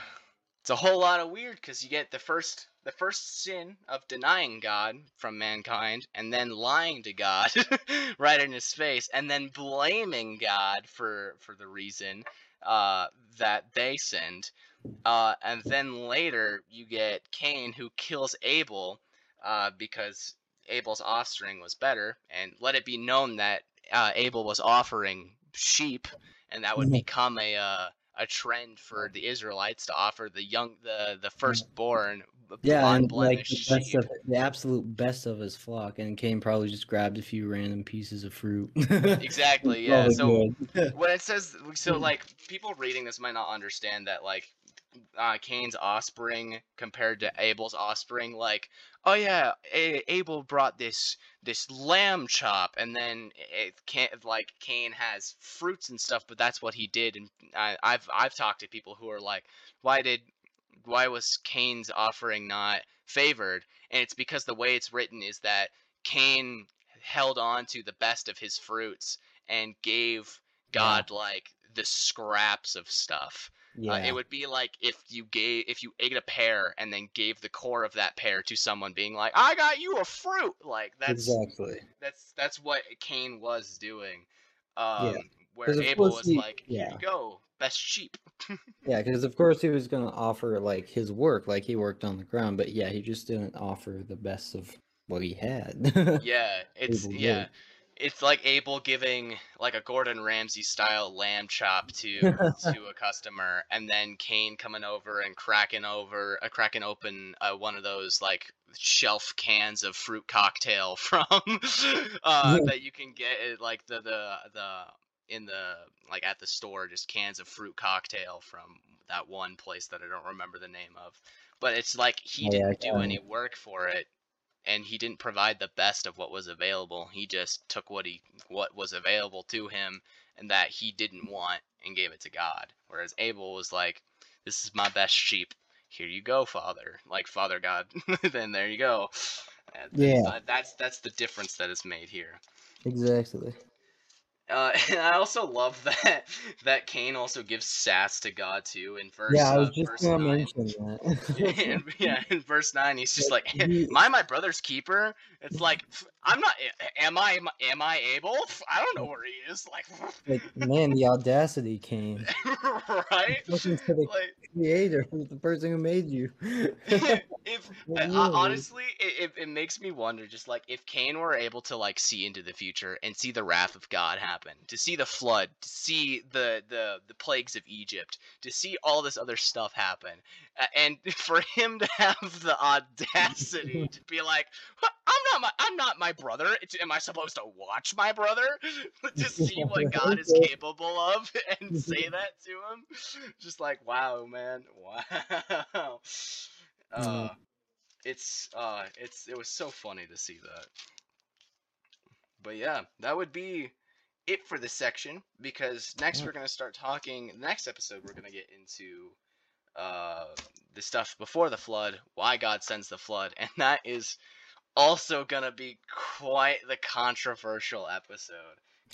it's a whole lot of weird because you get the first the first sin of denying God from mankind and then lying to God right in his face and then blaming God for for the reason uh, that they sinned. Uh, and then later you get Cain who kills Abel uh, because Abel's offspring was better, and let it be known that uh, Abel was offering sheep, and that would Mhm. become a uh, a trend for the Israelites to offer the young the the firstborn Yeah, and like the best sheep. of the absolute best of his flock, and Cain probably just grabbed a few random pieces of fruit. Exactly, yeah. So when it says so like people reading this might not understand that like uh, Cain's offspring compared to Abel's offspring like oh yeah A- Abel brought this this lamb chop and then it can't like Cain has fruits and stuff but that's what he did and I, I've I've talked to people who are like why did why was Cain's offering not favored and it's because the way it's written is that Cain held on to the best of his fruits and gave Yeah. God like the scraps of stuff. Yeah. Uh, it would be like if you gave if you ate a pear and then gave the core of that pear to someone, being like, "I got you a fruit." Like that's exactly. that's that's what Cain was doing. Um, where 'Cause of Abel was he- like, "Here yeah. you go, best sheep." Yeah, because of course he was going to offer like his work, like he worked on the ground, but yeah, he just didn't offer the best of what he had. Yeah, it's yeah, did. It's like Abel giving like a Gordon Ramsay style lamb chop to to a customer, and then Cain coming over and cracking over, uh, cracking open uh, one of those like shelf cans of fruit cocktail from uh, that you can get at, like the the the in the like at the store, just cans of fruit cocktail from that one place that I don't remember the name of. But it's like he Oh, didn't do any work for it and he didn't provide the best of what was available. He just took what he what was available to him and that he didn't want and gave it to God. Whereas Abel was like, "This is my best sheep. Here you go, Father." Like Father God. then there you go. And Yeah. that's that's the difference that is made here. exactly. Uh, and I also love that that Cain also gives sass to God too in verse. yeah, I was uh, just going to nine. mention that. in, yeah, in verse nine, he's just like, "Am I my brother's keeper?" It's like, I'm not. Am I? Am I able? I don't know where he is. Like, like, man, the audacity came. right? Listen to the Like, creator, the person who made you. if Well, uh, yeah, it is. honestly, it, it, it makes me wonder. Just like if Cain were able to like see into the future and see the wrath of God happen, to see the flood, to see the the the plagues of Egypt, to see all this other stuff happen, uh, and for him to have the audacity to be like, "I'm not my I'm not my brother. It's- Am I supposed to watch my brother to see what God is capable of and say that to him?" Just like, wow, man, wow. Uh, Mm. it's uh, it's it was so funny to see that. But yeah, that would be it for this section because next we're gonna start talking. Next episode, we're gonna get into uh the stuff before the flood, why God sends the flood, and that is also gonna be quite the controversial episode.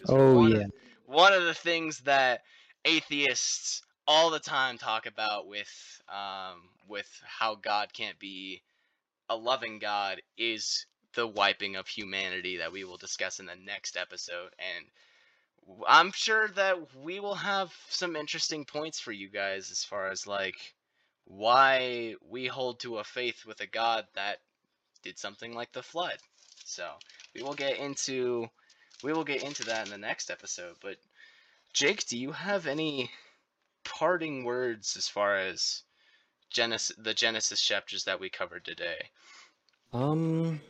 Oh, one yeah. Of, one of the things that atheists all the time talk about with um with how God can't be a loving God is the wiping of humanity that we will discuss in the next episode and I'm sure that we will have some interesting points for you guys as far as like why we hold to a faith with a God that did something like the flood. So we will get into we will get into that in the next episode. But Jake, do you have any parting words as far as Genesis the Genesis chapters that we covered today? Um,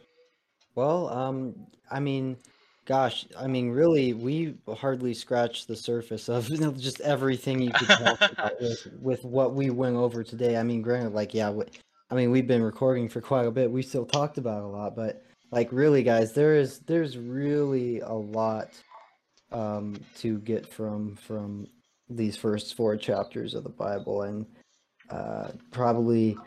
well, um, I mean, gosh, I mean, really, we hardly scratched the surface of you know, just everything you could talk about with, with what we went over today. I mean, granted, like, yeah, we, I mean, we've been recording for quite a bit. We still talked about a lot, but like, really, guys, there is there's really a lot um to get from from these first four chapters of the Bible, and uh, probably.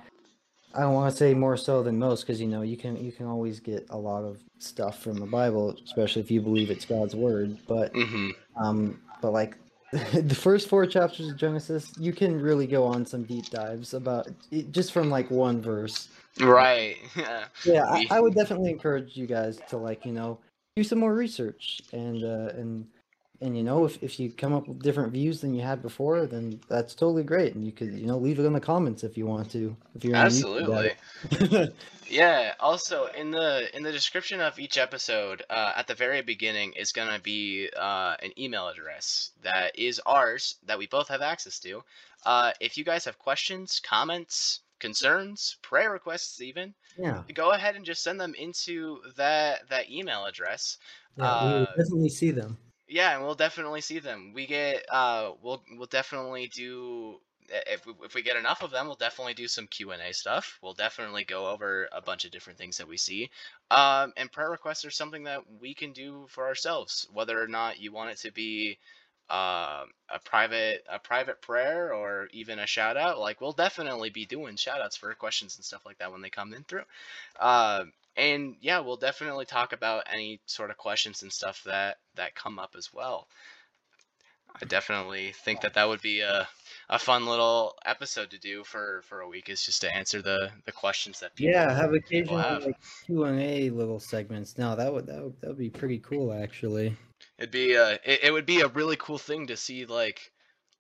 I don't want to say more so than most because you know you can you can always get a lot of stuff from the Bible, especially if you believe it's God's word. But Mm-hmm. um, but like the first four chapters of Genesis, you can really go on some deep dives about it just from like one verse. Right. Yeah. Yeah, I, I would definitely encourage you guys to like you know do some more research and uh, and and you know if, if you come up with different views than you had before, then that's totally great, and you could you know leave it in the comments if you want to. If you're Absolutely. Yeah. Also, in the in the description of each episode, uh, at the very beginning is gonna be uh, an email address that is ours that we both have access to. Uh, if you guys have questions, comments, concerns, prayer requests, even yeah, go ahead and just send them into that that email address. yeah, we Uh, definitely see them. Yeah, and we'll definitely see them. We get uh we'll we'll definitely do if we, if we get enough of them, we'll definitely do some Q&A stuff. We'll definitely go over a bunch of different things that we see. Um and prayer requests are something that we can do for ourselves, whether or not you want it to be uh, a private a private prayer or even a shout out like we'll definitely be doing shout outs for questions and stuff like that when they come in through uh, and yeah we'll definitely talk about any sort of questions and stuff that that come up as well I definitely think that that would be a a fun little episode to do for for a week is just to answer the the questions that people Yeah, have people occasional have. like Q and A little segments. No, that would that would that would be pretty cool actually. It'd be a it, it would be a really cool thing to see like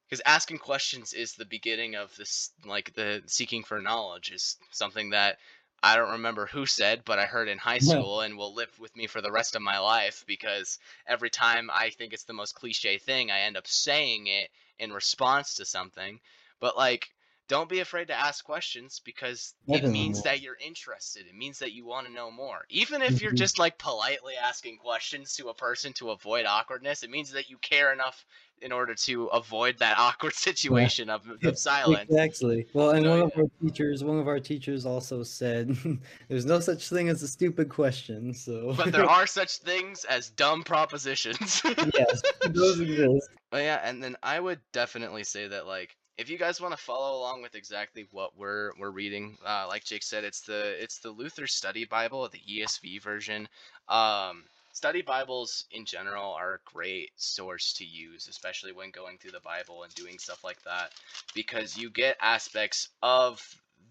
because asking questions is the beginning of this like the seeking for knowledge is something that I don't remember who said, but I heard in high school and will live with me for the rest of my life because every time I think it's the most cliche thing, I end up saying it in response to something. But like don't be afraid to ask questions because it means that you're interested. It means that you want to know more. Even if you're Mhm. just like politely asking questions to a person to avoid awkwardness, it means that you care enough in order to avoid that awkward situation of, of silence. Exactly. Well, and So, one of our teachers, one of our teachers also said, "There's no such thing as a stupid question." So, But there are such things as dumb propositions. yes, those exist. But yeah, and then I would definitely say that like if you guys want to follow along with exactly what we're we're reading, uh, like Jake said, it's the it's the Luther Study Bible, the ESV version. Um, study Bibles in general are a great source to use, especially when going through the Bible and doing stuff like that, because you get aspects of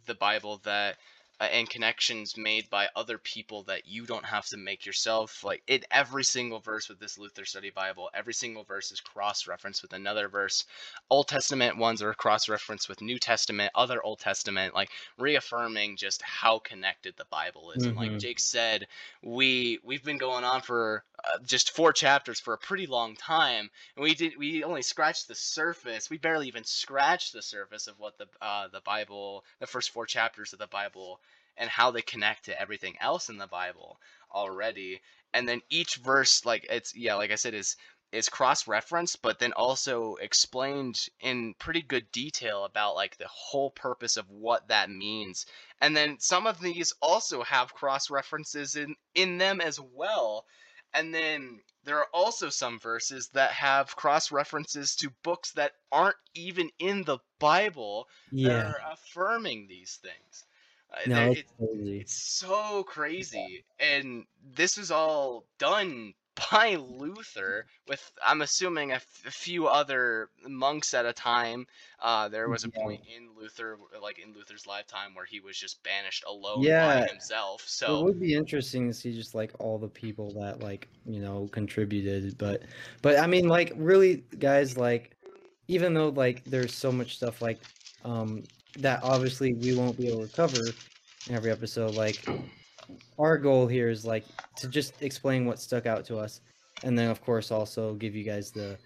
the Bible that uh, and connections made by other people that you don't have to make yourself. Like in every single verse with this Luther Study Bible, every single verse is cross-referenced with another verse. Old Testament ones are cross-referenced with New Testament, other Old Testament, like reaffirming just how connected the Bible is. And like Mhm. Jake said, we we've been going on for uh, just four chapters for a pretty long time, and we did we only scratched the surface. We barely even scratched the surface of what the uh, the Bible, the first four chapters of the Bible and how they connect to everything else in the Bible already. And then each verse, like it's yeah, like I said, is is cross referenced, but then also explained in pretty good detail about like the whole purpose of what that means. And then some of these also have cross references in in them as well. And then there are also some verses that have cross references to books that aren't even in the Bible that are affirming these things. Uh, no, it- crazy. it's so crazy, and this was all done by Luther with, I'm assuming, a, f- a few other monks at a time. Uh, there was a Yeah. point in Luther, like in Luther's lifetime, where he was just banished alone Yeah. by himself. So it would be interesting to see just like all the people that like you know contributed, but but I mean like really guys like even though like there's so much stuff like um that obviously we won't be able to cover in every episode like our goal here is like to just explain what stuck out to us and then of course also give you guys the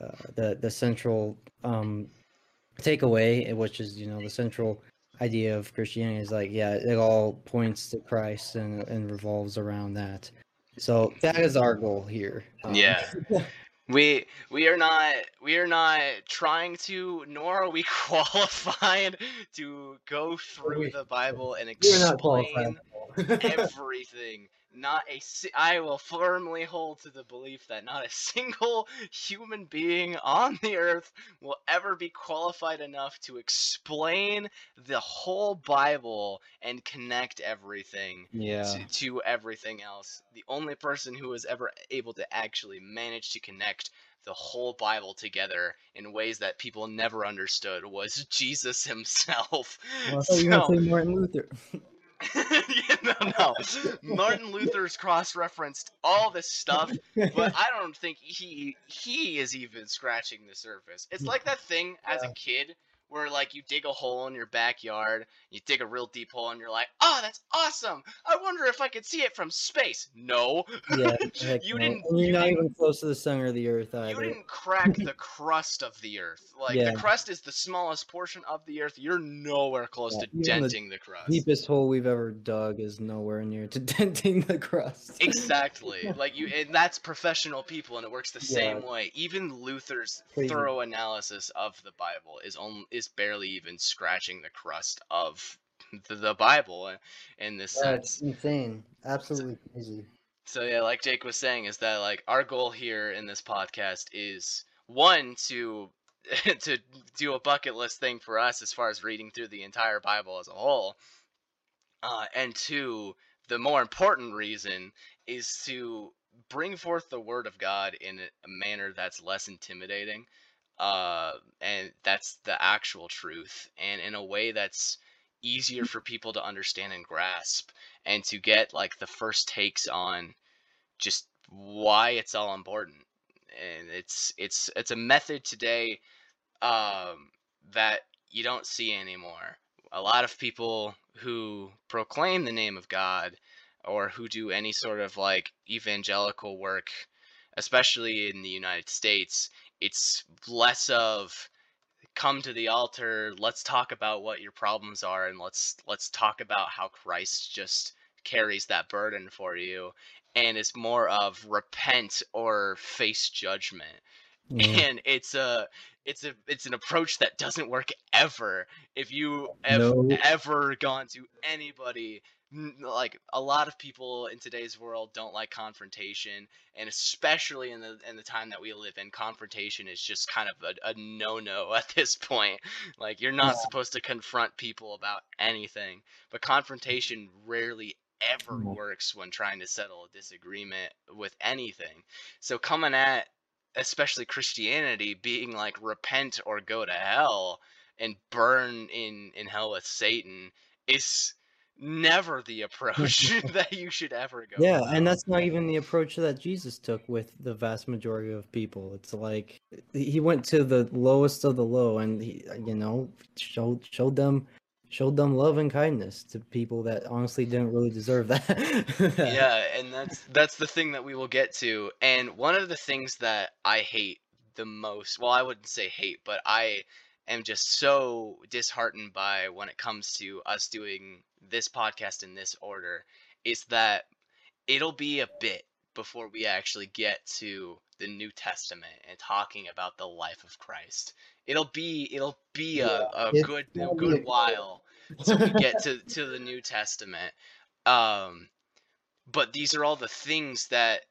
uh, the the central um takeaway which is you know the central idea of Christianity is like, yeah, it all points to Christ and and revolves around that. So that is our goal here. Um, Yeah. we we are not we are not trying to, nor are we qualified to go through the Bible and explain everything. Not a si- I will firmly hold to the belief that not a single human being on the earth will ever be qualified enough to explain the whole Bible and connect everything yeah. to, to everything else. The only person who was ever able to actually manage to connect the whole Bible together in ways that people never understood was Jesus himself. Well, I you were So- Martin Luther. yeah, no, no. Martin Luther's cross-referenced all this stuff, but I don't think he he is even scratching the surface. It's like that thing as a kid where like you dig a hole in your backyard, you dig a real deep hole, and you're like, "Oh, that's awesome! I wonder if I could see it from space." No, yeah, You no. didn't- And you're you not even close to the center of the earth you either. didn't crack the crust of the Earth. Like Yeah. the crust is the smallest portion of the Earth. You're nowhere close Yeah, to even the denting the crust. Deepest hole we've ever dug is nowhere near to denting the crust. Exactly. Like you and that's professional people and it works the same way. Even Luther's Crazy. thorough analysis of the Bible is only is barely even scratching the crust of the, the Bible in, this That's sense. insane. Absolutely crazy. So yeah, like Jake was saying is that like our goal here in this podcast is one to to do a bucket list thing for us as far as reading through the entire Bible as a whole. Uh, and two, the more important reason is to bring forth the word of God in a manner that's less intimidating, uh, and that's the actual truth, and in a way that's easier for people to understand and grasp, and to get like the first takes on just why it's all important. And it's it's it's a method today um, that you don't see anymore. A lot of people who proclaim the name of God or who do any sort of like evangelical work, especially in the United States, it's less of come to the altar, let's talk about what your problems are and let's let's talk about how Christ just carries that burden for you and it's more of repent or face judgment. Yeah. And it's a it's a it's an approach that doesn't work ever. If you have no. ever gone to anybody like a lot of people in today's world don't like confrontation and especially in the in the time that we live in confrontation is just kind of a, a no-no at this point like you're not yeah. supposed to confront people about anything but confrontation rarely ever mm-hmm. works when trying to settle a disagreement with anything so coming at especially Christianity being like repent or go to hell and burn in in hell with Satan is never the approach that you should ever go. Yeah, and that's not even the approach that Jesus took with the vast majority of people. It's like he went to the lowest of the low and he you know showed showed them showed them love and kindness to people that honestly didn't really deserve that. yeah, and that's that's the thing that we will get to. And one of the things that I hate the most, well, I wouldn't say hate, but I am just so disheartened by when it comes to us doing this podcast in this order is that it'll be a bit before we actually get to the New Testament and talking about the life of Christ. It'll be it'll be a, a good a good while till we get to to the New Testament. Um, but these are all the things that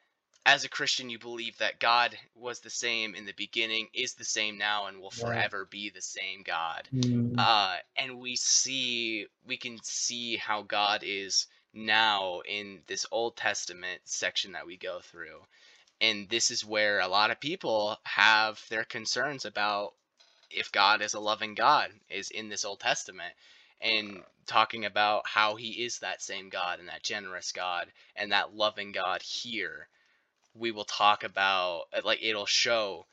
as a Christian you believe that God was the same in the beginning, is the same now, and will forever be the same God. Mm. Uh, and we see we can see how God is now in this Old Testament section that we go through. And this is where a lot of people have their concerns about if God is a loving God is in this Old Testament and talking about how he is that same God and that generous God and that loving God here. We will talk about like it'll show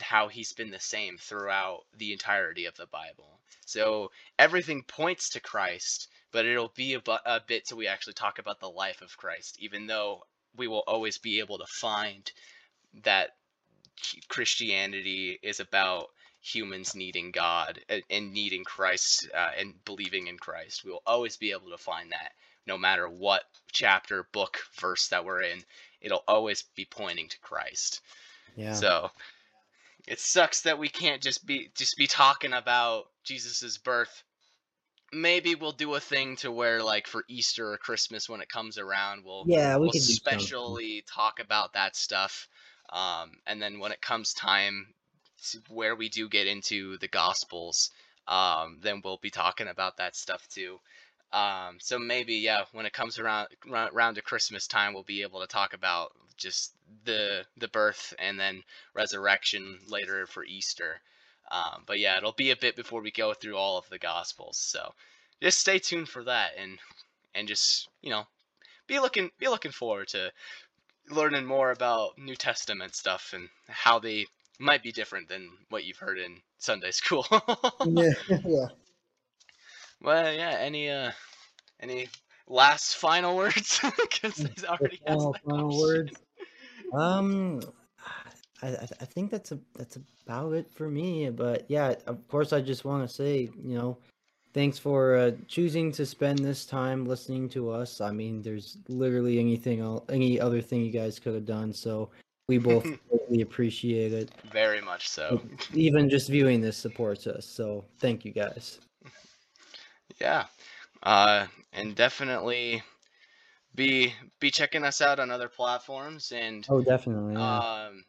how he's been the same throughout the entirety of the Bible. So everything points to Christ, but it'll be a, bu- a bit till we actually talk about the life of Christ, even though we will always be able to find that Christianity is about humans needing God and, needing Christ uh, and believing in Christ. We will always be able to find that no matter what chapter, book, verse that we're in. It'll always be pointing to Christ. Yeah. So it sucks that we can't just be just be talking about Jesus's birth. Maybe we'll do a thing to where like for Easter or Christmas when it comes around, we'll yeah we we'll can especially talk about that stuff. Um, and then when it comes time where we do get into the Gospels, um, then we'll be talking about that stuff too. Um, so maybe yeah, when it comes around around to Christmas time, we'll be able to talk about just the the birth and then resurrection later for Easter. Um, but yeah, it'll be a bit before we go through all of the Gospels. So just stay tuned for that and and just you know be looking be looking forward to learning more about New Testament stuff and how they might be different than what you've heard in Sunday school. yeah, yeah. Well, yeah. Any uh, any last final words? Because he's already final, final words. Um, I I think that's a that's about it for me. But yeah, of course, I just want to say, you know, thanks for uh, choosing to spend this time listening to us. I mean, there's literally anything, any other thing you guys could have done. So we both really appreciate it. Very much so. Even just viewing this supports us. So thank you guys. Yeah. Uh, and definitely be be checking us out on other platforms and oh definitely yeah. um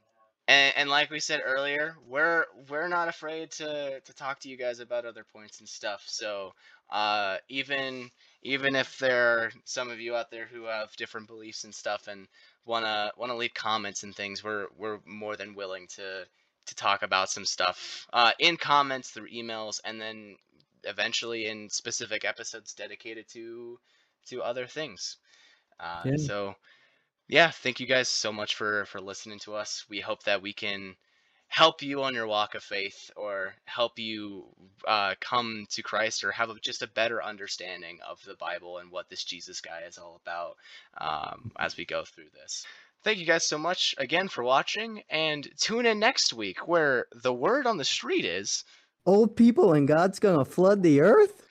and, and like we said earlier, we're we're not afraid to to talk to you guys about other points and stuff. So uh, even even if there are some of you out there who have different beliefs and stuff and wanna wanna leave comments and things, we're we're more than willing to to talk about some stuff uh, in comments through emails and then eventually in specific episodes dedicated to to other things. Uh, Yeah. So yeah, thank you guys so much for for listening to us. We hope that we can help you on your walk of faith or help you uh, come to Christ or have a, just a better understanding of the Bible and what this Jesus guy is all about um, as we go through this. Thank you guys so much again for watching and tune in next week where the word on the street is Old people and God's gonna flood the earth?